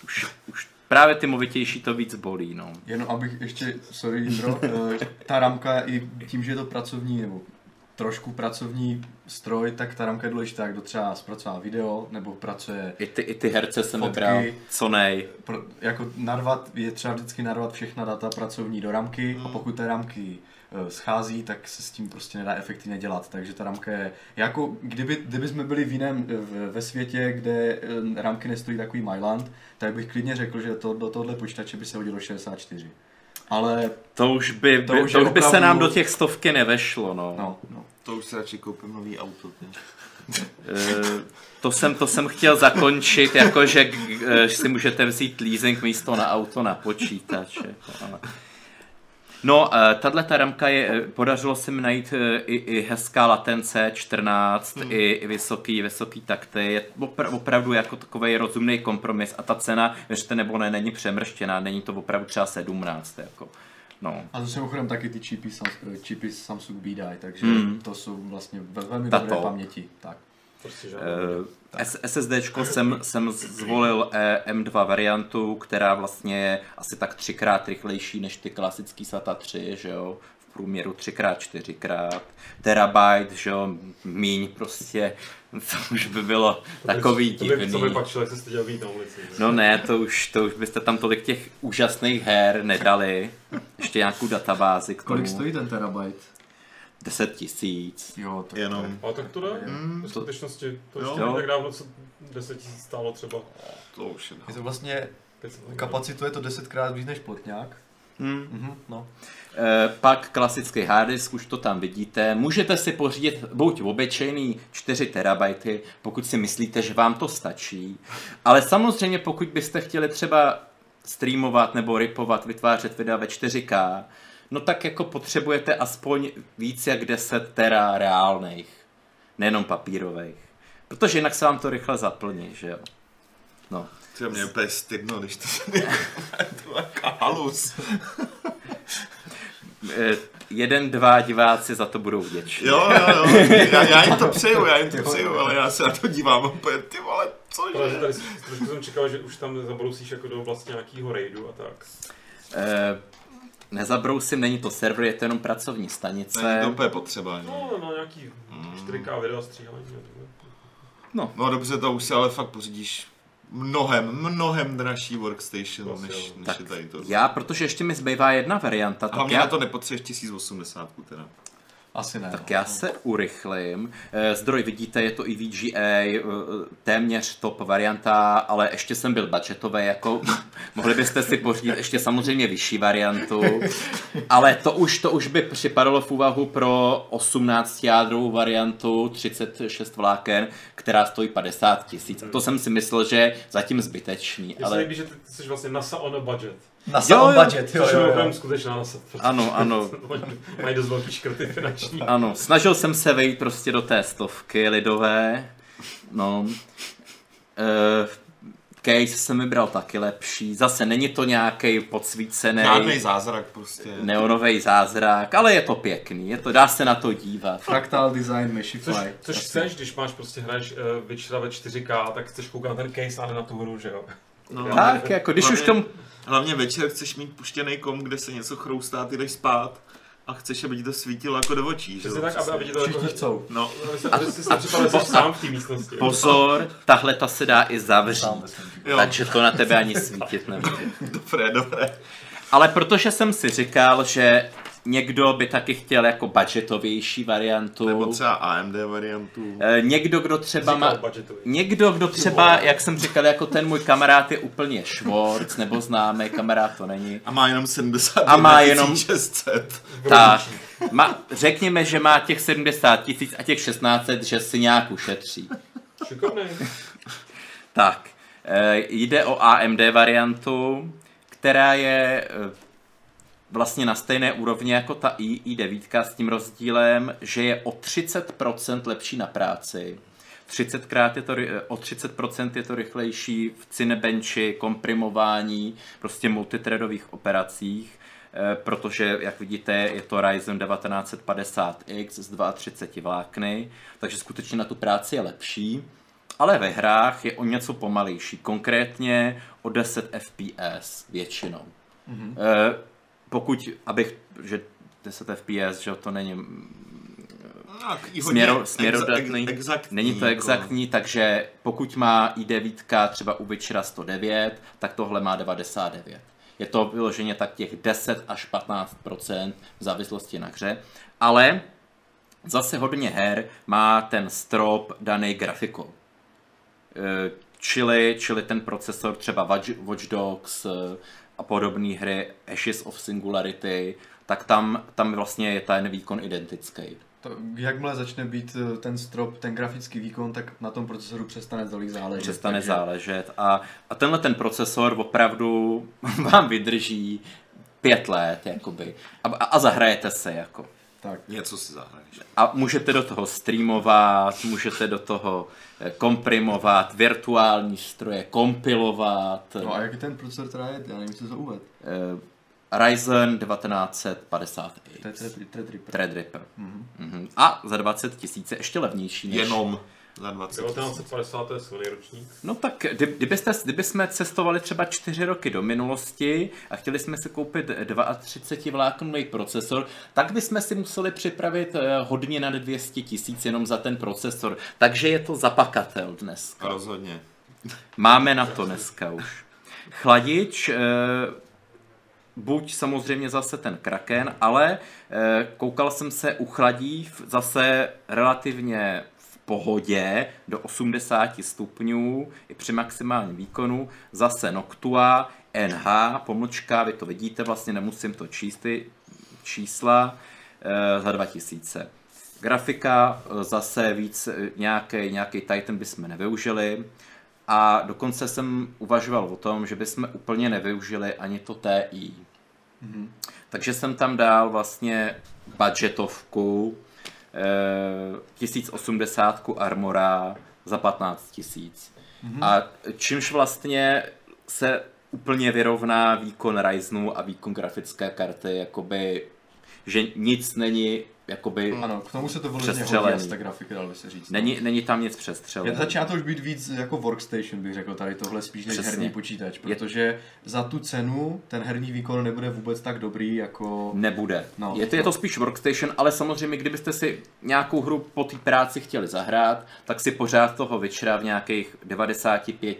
Už, už právě ty movitější to víc bolí, no. Jenom abych ještě, sorry Indro, eh, ta ramka i tím, že je to pracovní, nebo trošku pracovní stroj, tak ta ramka je důležitá, kdo třeba zpracová video, nebo pracuje I ty, I ty herce jsem Fotky. vybral, co nej. pro, jako narvat, je třeba vždycky narvat všechna data pracovní do ramky Hmm. a pokud té ramky eh, schází, tak se s tím prostě nedá efektivně dělat, takže ta ramka je, jako kdyby, kdyby jsme byli v jiném, v, ve světě, kde eh, ramky nestojí takový Myland, tak bych klidně řekl, že to, do tohohle počítače by se hodilo 64. Ale, To už by, To by, už to už by se nám do těch stovky nevešlo, no. no, no. To už si radši koupím nový auto. Ty. Eh, to, jsem, to jsem chtěl zakončit, jako že eh, si můžete vzít leasing místo na auto na počítač. Jako, ale... No, tahle ta ramka je, eh, podařilo se mi najít eh, i, i hezká latence 14, hmm. i, i vysoký, vysoký takty. Je opra, opravdu jako takový rozumný kompromis a ta cena, věřte nebo ne, není přemrštěná, není to opravdu třeba 17. Jako. No. A jsou mimochodem taky ty čipy, čipy Samsung BDI, takže Hmm. to jsou vlastně ve- velmi Tato. dobré paměti. Tak. Prostě. Eh, S- SSDčko jsem, jsem zvolil eh, M2 variantu, která vlastně je asi tak třikrát rychlejší než ty klasický SATA 3, že jo, v průměru třikrát, čtyřikrát, terabyte, že jo, míň prostě, to už by bylo To by- takový to by, Co by divný. pak člověk se styděl být na ulici. že? No ne, to už, to už byste tam tolik těch úžasných her nedali. Ještě nějakou databázi k tomu. Kolik stojí ten terabyte? 10 tisíc. Jo, to Jenom. Ale tak to dá. Mm, Ve skutečnosti to Jo. ještě tak dávno, co 10 000 stálo třeba To už je Je to vlastně, 500 kapacitu je to desetkrát víc než plotňák. Hmm. Mhm, no. Eh, pak klasický hard disk, už to tam vidíte. Můžete si pořídit buď obyčejný 4 terabajty, pokud si myslíte, že vám to stačí. Ale samozřejmě, pokud byste chtěli třeba streamovat nebo ripovat, vytvářet videa ve 4K, no tak jako potřebujete aspoň víc jak 10 tera reálných, nejenom papírových. Protože jinak se vám to rychle zaplní, že jo. No. Třeba mě je úplně stydno, když to se to taková halus. Eh, jeden, dva diváci za to budou vděční. Jo, jo, jo. Já, já jim to přeju, já jim to přeju, ale já se na to dívám a úplně, ty vole, cože? tady trošku jsem čekal, že už tam zabrousíš jako do vlastně nějakého raidu a tak. Eh, nezabrousím, není to server, je to jenom pracovní stanice. Není to úplně potřeba. že? No, no nějaký 4K video stříhání. no, No dobře, to už si ale fakt pořídíš mnohem, mnohem dražší workstation, Asi než, než Tak je tady to. Já, protože ještě mi zbývá jedna varianta, A tak hlavně já, na to nepotřebuješ 1080 teda. Asi ne. tak no. já se urychlím. Eh, Zdroj vidíte, je to i VGA, eh, téměř top varianta, ale ještě jsem byl budgetový, jako mohli byste si pořídit ještě samozřejmě vyšší variantu, ale to už, to už by připadalo v úvahu pro 18 jádrovou variantu 36 vláken, která stojí 50 tisíc. To jsem si myslel, že je zatím zbytečný, se ale líbí, že ty, ty jsi vlastně NASA on a budget. Na Jo, jo. budget, jo, Což je jo, jo. skutečná NASA. ano, ano. Mají dost velký škrty finanční. Ano, snažil jsem se vejít prostě do té stovky lidové. No. Uh, case jsem vybral taky lepší. Zase není to nějaký podsvícený Žádný zázrak prostě. neonový zázrak, ale je to pěkný, je to, dá se na to dívat. Fractal design Což, Meshify. což chceš, když máš prostě hraješ uh, Witchera ve 4K, tak chceš koukat na ten case a ne na tu hru, že jo? No, Tak, jako když už tomu... Hlavně večer chceš mít puštěný kom, kde se něco chroustá, ty jdeš spát a chceš, aby ti to svítilo jako do očí, že tak, aby, aby ti to jako... Všichni chcou. No, připadal, že jsi sám v té místnosti. Pozor, tahle ta se dá i zavřít, takže to na tebe ani svítit nebude. dobré, dobré. Ale protože jsem si říkal, že někdo by taky chtěl jako budgetovější variantu. Nebo třeba AMD variantu. Eh, Někdo, kdo třeba má... Někdo, kdo třeba, jak jsem říkal, jako ten můj kamarád je úplně Schwarz, nebo známý kamarád to není. A má jenom 70 A má jenom- 600. Tak, má, řekněme, že má těch 70 tisíc a těch 1600, že si nějak ušetří. Šikovný. Tak, eh, jde o AMD variantu, která je eh, vlastně na stejné úrovni jako ta i, i9 s tím rozdílem, že je o 30% lepší na práci. 30krát je to, eh, o 30% je to rychlejší v Cinebenchi, komprimování, prostě multithreadových operacích, eh, protože, jak vidíte, je to Ryzen 1950X z 32 vlákny, takže skutečně na tu práci je lepší. Ale ve hrách je o něco pomalejší, konkrétně o 10 FPS většinou. Mm-hmm. E, pokud, abych, že 10 FPS, že to není, No, hodně Směro, směrodatný. ex- exaktní, Není to jako. exaktní, takže pokud má i9 třeba u Witchera 109, tak tohle má 99. Je to vyloženě tak těch 10 až 15% v závislosti na hře, ale zase hodně her má ten strop daný grafikou. Čili, čili ten procesor třeba Watch, Dogs eh, a podobné hry, Ashes of Singularity, tak tam, tam vlastně je ten výkon identický. To, jakmile začne být eh, ten strop, ten grafický výkon, tak na tom procesoru přestane tolik záležet. přestane takže- záležet. A, a tenhle ten procesor opravdu vám vydrží pět let, jakoby. A, a zahrajete se, jako. Tak. Něco si zahraješ. A můžete do toho streamovat, můžete do toho eh, komprimovat, virtuální stroje, kompilovat. No a jaký ten procesor teda je? Já nevím, co to uved. Eh, Ryzen 1950 To je Threadripper. Threadripper. Threadripper. Mhm. A za 20 tisíc je ještě levnější než... Jenom za 20 tisíc. 1950 to je silný ročník. No tak, kdy- kdybyste, kdybychom cestovali třeba čtyři roky do minulosti a chtěli jsme si koupit 32 vláknový procesor, tak bychom si museli připravit eh, hodně nad 200 tisíc jenom za ten procesor. Takže je to zapakatel dnes. Rozhodně. Máme na to dneska už. Chladič, eh, buď samozřejmě zase ten Kraken, ale eh, koukal jsem se u chladív zase relativně pohodě do 80 stupňů i při maximálním výkonu. Zase Noctua, NH, pomlčka, vy to vidíte, vlastně nemusím to číst ty čísla, eh, za 2000. Grafika eh, zase víc nějaký, nějaký Titan bychom nevyužili. A dokonce jsem uvažoval o tom, že bychom úplně nevyužili ani to TI. Mm-hmm. Takže jsem tam dal vlastně budgetovku, eh, 1080 Armora za 15 tisíc. Mm-hmm. A čímž vlastně se úplně vyrovná výkon Ryzenu a výkon grafické karty, jakoby, že nic není jakoby Ano, k tomu se to vyloženě hodí asi ta grafika, dal by se říct. Není, není tam nic Je, přestřeleného. začíná to už být víc jako workstation, bych řekl, tady tohle spíš než Přesně. herní počítač, protože za tu cenu ten herní výkon nebude vůbec tak dobrý jako... Nebude. No, No, je, to, je to spíš workstation, ale samozřejmě, kdybyste si nějakou hru po té práci chtěli zahrát, tak si pořád toho Witchera v nějakých 95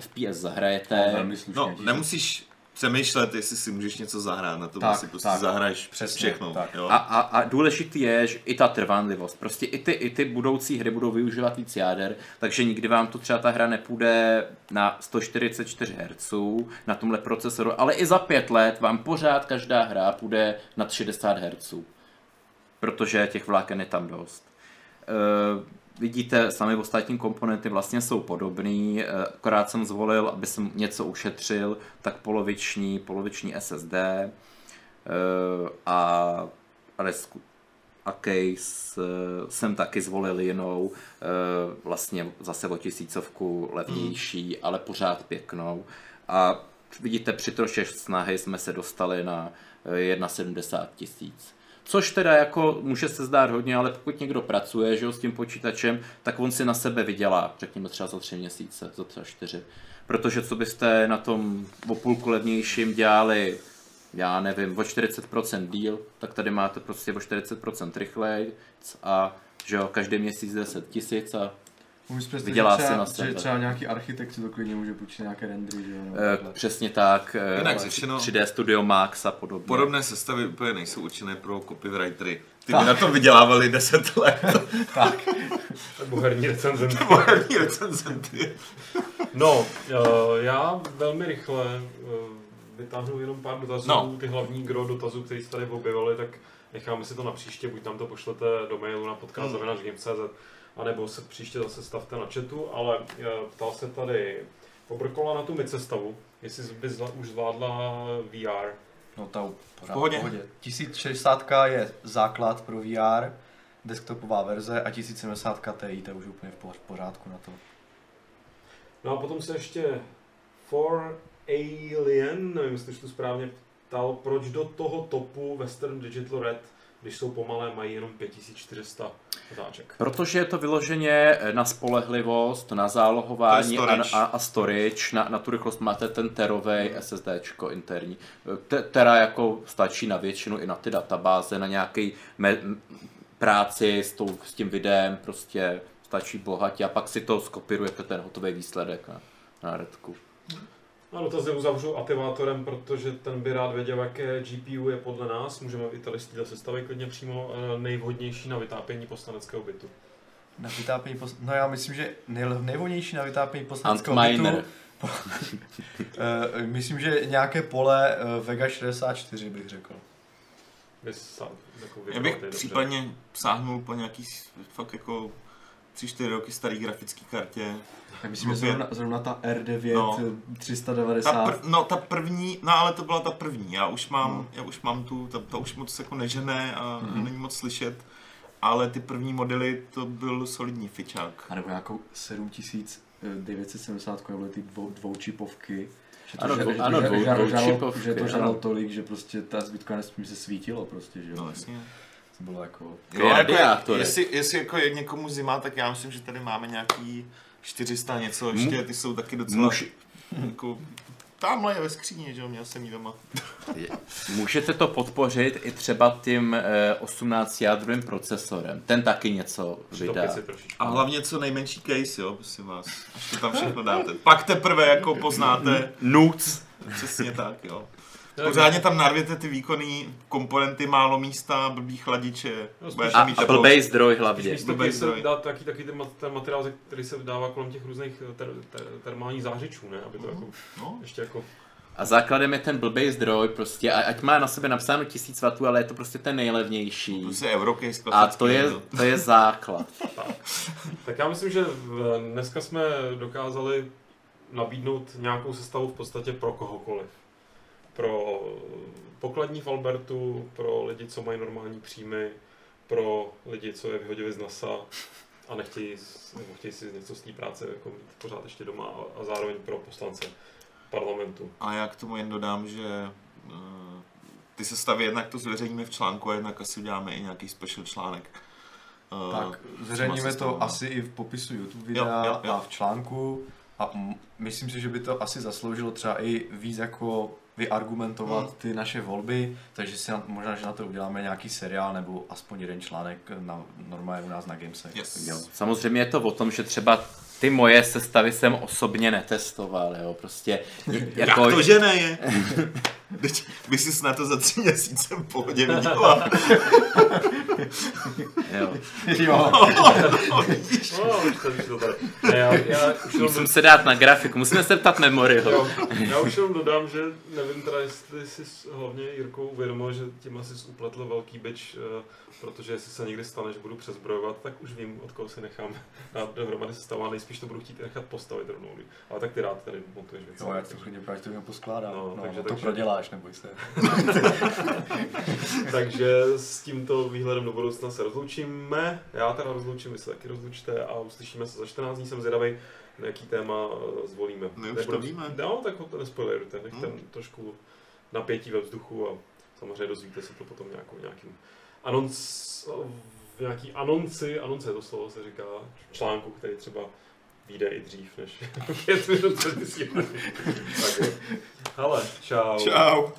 FPS zahrajete. velmi slušně. No, díky. nemusíš přemýšlet, jestli si můžeš něco zahrát, na to Tak, si prostě tak. zahraješ Přesně, všechno. tak. Jo? A, a, a důležitý je, že i ta trvanlivost. Prostě i ty, i ty budoucí hry budou využívat víc jáder, takže nikdy vám to třeba ta hra nepůjde na 144 Hz na tomhle procesoru, ale i za pět let vám pořád každá hra půjde nad 60 Hz. Protože těch vláken je tam dost. Uh, vidíte, sami ostatní komponenty vlastně jsou podobný, eh, akorát jsem zvolil, aby jsem něco ušetřil, tak poloviční, poloviční SSD, eh, a, resku, a case eh, jsem taky zvolil jinou, vlastně zase o tisícovku levnější, ale pořád pěknou. A vidíte, při troše snahy jsme se dostali na eh, 1,70 tisíc. Což teda jako může se zdát hodně, ale pokud někdo pracuje že jo, s tím počítačem, tak on si na sebe vydělá, řekněme třeba za tři měsíce, za třeba čtyři. Protože co byste na tom o půlku levnějším dělali, já nevím, o 40% díl, tak tady máte prostě o 40% rychleji a že jo, každý měsíc 10 tisíc a Můžu představit, vydělá že si třeba, na že sebe. třeba nějaký architekt si to klidně může půjčit nějaké rendry, že jo? e, přesně tak, e, Jinak řečeno- 3D Studio Max a podobně. Podobné sestavy úplně nejsou určené pro copywritery. Ty by na tom vydělávali 10 let. Nebo herní recenzent. Nebo herní recenzenty. No, eh, já velmi rychle eh, vytáhnu jenom pár dotazů, No. no. ty hlavní gro dotazů, které se tady objevily, tak necháme si to na příště, buď nám to pošlete do mailu na podcast Hmm. Anebo se příště zase stavte na chatu, ale eh, ptal se tady Pobrkola na tu mid-sestavu, jestli by zla, už zvládla VR. No ta pořád v Pohodě. pohodě. 1060 je základ pro VR, desktopová verze a 1070 Ti, to je už úplně v pořádku na to. No a potom se ještě For Alien, nevím, jestli to správně ptal, proč do toho topu Western Digital Red, když jsou pomalé, mají jenom 5400 otáček. Protože je to vyloženě na spolehlivost, na zálohování a, storage. a, a storage. Na, na tu rychlost máte ten terový SSD interní. Te, tera jako stačí na většinu i na ty databáze, na nějaký me, práci s, tou, s tím videem, prostě stačí bohatě a pak si to skopirujete ten hotový výsledek na, na redku. No, dotazy uzavřu aktivátorem, protože ten by rád věděl, jaké GPU je podle nás. Můžeme i tady z této sestavy klidně přímo eh, nejvhodnější na vytápění poslaneckého bytu. Na vytápění pos... No já myslím, že nej... nejvhodnější na vytápění poslaneckého bytu... Antminer. Uh, myslím, že nějaké pole uh, Vega 64 bych řekl. Jako Já bych případně sáhnul po nějaký fakt jako 3-4 roky starý grafický kartě. Já myslím, že zrovna, zrovna ta R9 No. no. 390. Ta pr- no ta první, no ale to byla ta první, já už mám, já už mám tu, ta, ta už moc jako nežené a Mhm. není moc slyšet, ale ty první modely to byl solidní fičák. A nebo nějakou 7970 nebo ty dvou, dvoučipovky. Že Ano, že- dvou- že to dvou- žalo- dvoučipovky, Že to žalo tolik, že prostě ta zbytka nesmí se svítilo prostě, že jo. No jasně. To bylo jako... Jo, radiátory. jestli, jestli jako je někomu zima, tak já myslím, že tady máme nějaký 400 něco ještě, ty jsou taky docela Muž, jako... Tamhle je ve skříni, že jo, měl jsem jí doma. můžete to podpořit i třeba tím eh, 18 jádrovým procesorem. Ten taky něco vydá. A hlavně co nejmenší case, jo, prosím vás. Až to tam všechno dáte. Pak teprve jako poznáte, Nuc. přesně tak, jo. Pořádně tam narvěte ty výkonné komponenty, málo místa, blbý chladiče. No, A, mít a blbej zdroj hlavně. místo Blbej se zdroj. dá taky, taky ten, ten materiál, který se dává kolem těch různých ter, ter, termálních zářičů, ne? Aby to jako, No, ještě jako... A základem je ten blbej zdroj, prostě, a- ať má na sebe napsáno 1000 W, ale je to prostě ten nejlevnější. prostě Eurocase A to je, to je základ. Tak já myslím, že v- dneska jsme dokázali nabídnout nějakou sestavu v podstatě pro kohokoliv. Pro pokladní v Albertu, pro lidi, co mají normální příjmy, pro lidi, co je vyhodili z NASA a nechtějí, nebo chtějí si něco z té práce jako mít pořád ještě doma a, a zároveň pro poslance parlamentu. A já k tomu jen dodám, že eh, ty se staví jednak to zveřejníme v článku a jednak asi uděláme i nějaký special článek. Eh, Tak, zveřejníme to asi i v popisu YouTube videa Jo, jo, jo. a v článku. A m- myslím si, že by to asi zasloužilo třeba i víc jako vyargumentovat Hmm. ty naše volby, takže si na, možná, že na to uděláme nějaký seriál nebo aspoň jeden článek na, normálně u nás na Gamesech. Yes. Jo. Samozřejmě je to o tom, že třeba ty moje sestavy jsem osobně netestoval, jo, prostě Jak to, že ne je? Teď by si na to za tři měsíce v pohodě vydělal. jo. jo. No. Ne, já, já už Musím se dát na grafiku, musíme se ptat Memoryho. Jo, já už jenom dodám, že nevím teda, jestli jsi s- hlavně Jirkou uvědomil, že tím asi jsi upletl velký byč, eh, protože jestli se někdy stane, že budu přezbrojovat, tak už vím, od koho si nechám dát dohromady sestava, nejspíš to budu chtít nechat postavit rovnou. Ale tak ty rád tady montuješ věci. Jo, jak to klidně právě to poskládám. No, No, takže- no, to takže- proděláš, neboj se. Takže s tímto výhledem do budoucna se rozloučíme. Já teda rozloučím, vy se taky rozlučte a uslyšíme se za 14 dní. Jsem zvědavý, na jaký téma eh, zvolíme. My už Nebudu- to víme. No, tak ho to nespoilerujte, nechte Hmm. trošku napětí ve vzduchu a samozřejmě dozvíte se to potom nějakou, nějakým anonc, v nějaký anonci, anonce je to slovo se říká, článku, který třeba vyjde i dřív než pět minut před vysíláním. Tak jo. Hele, čau. Čau.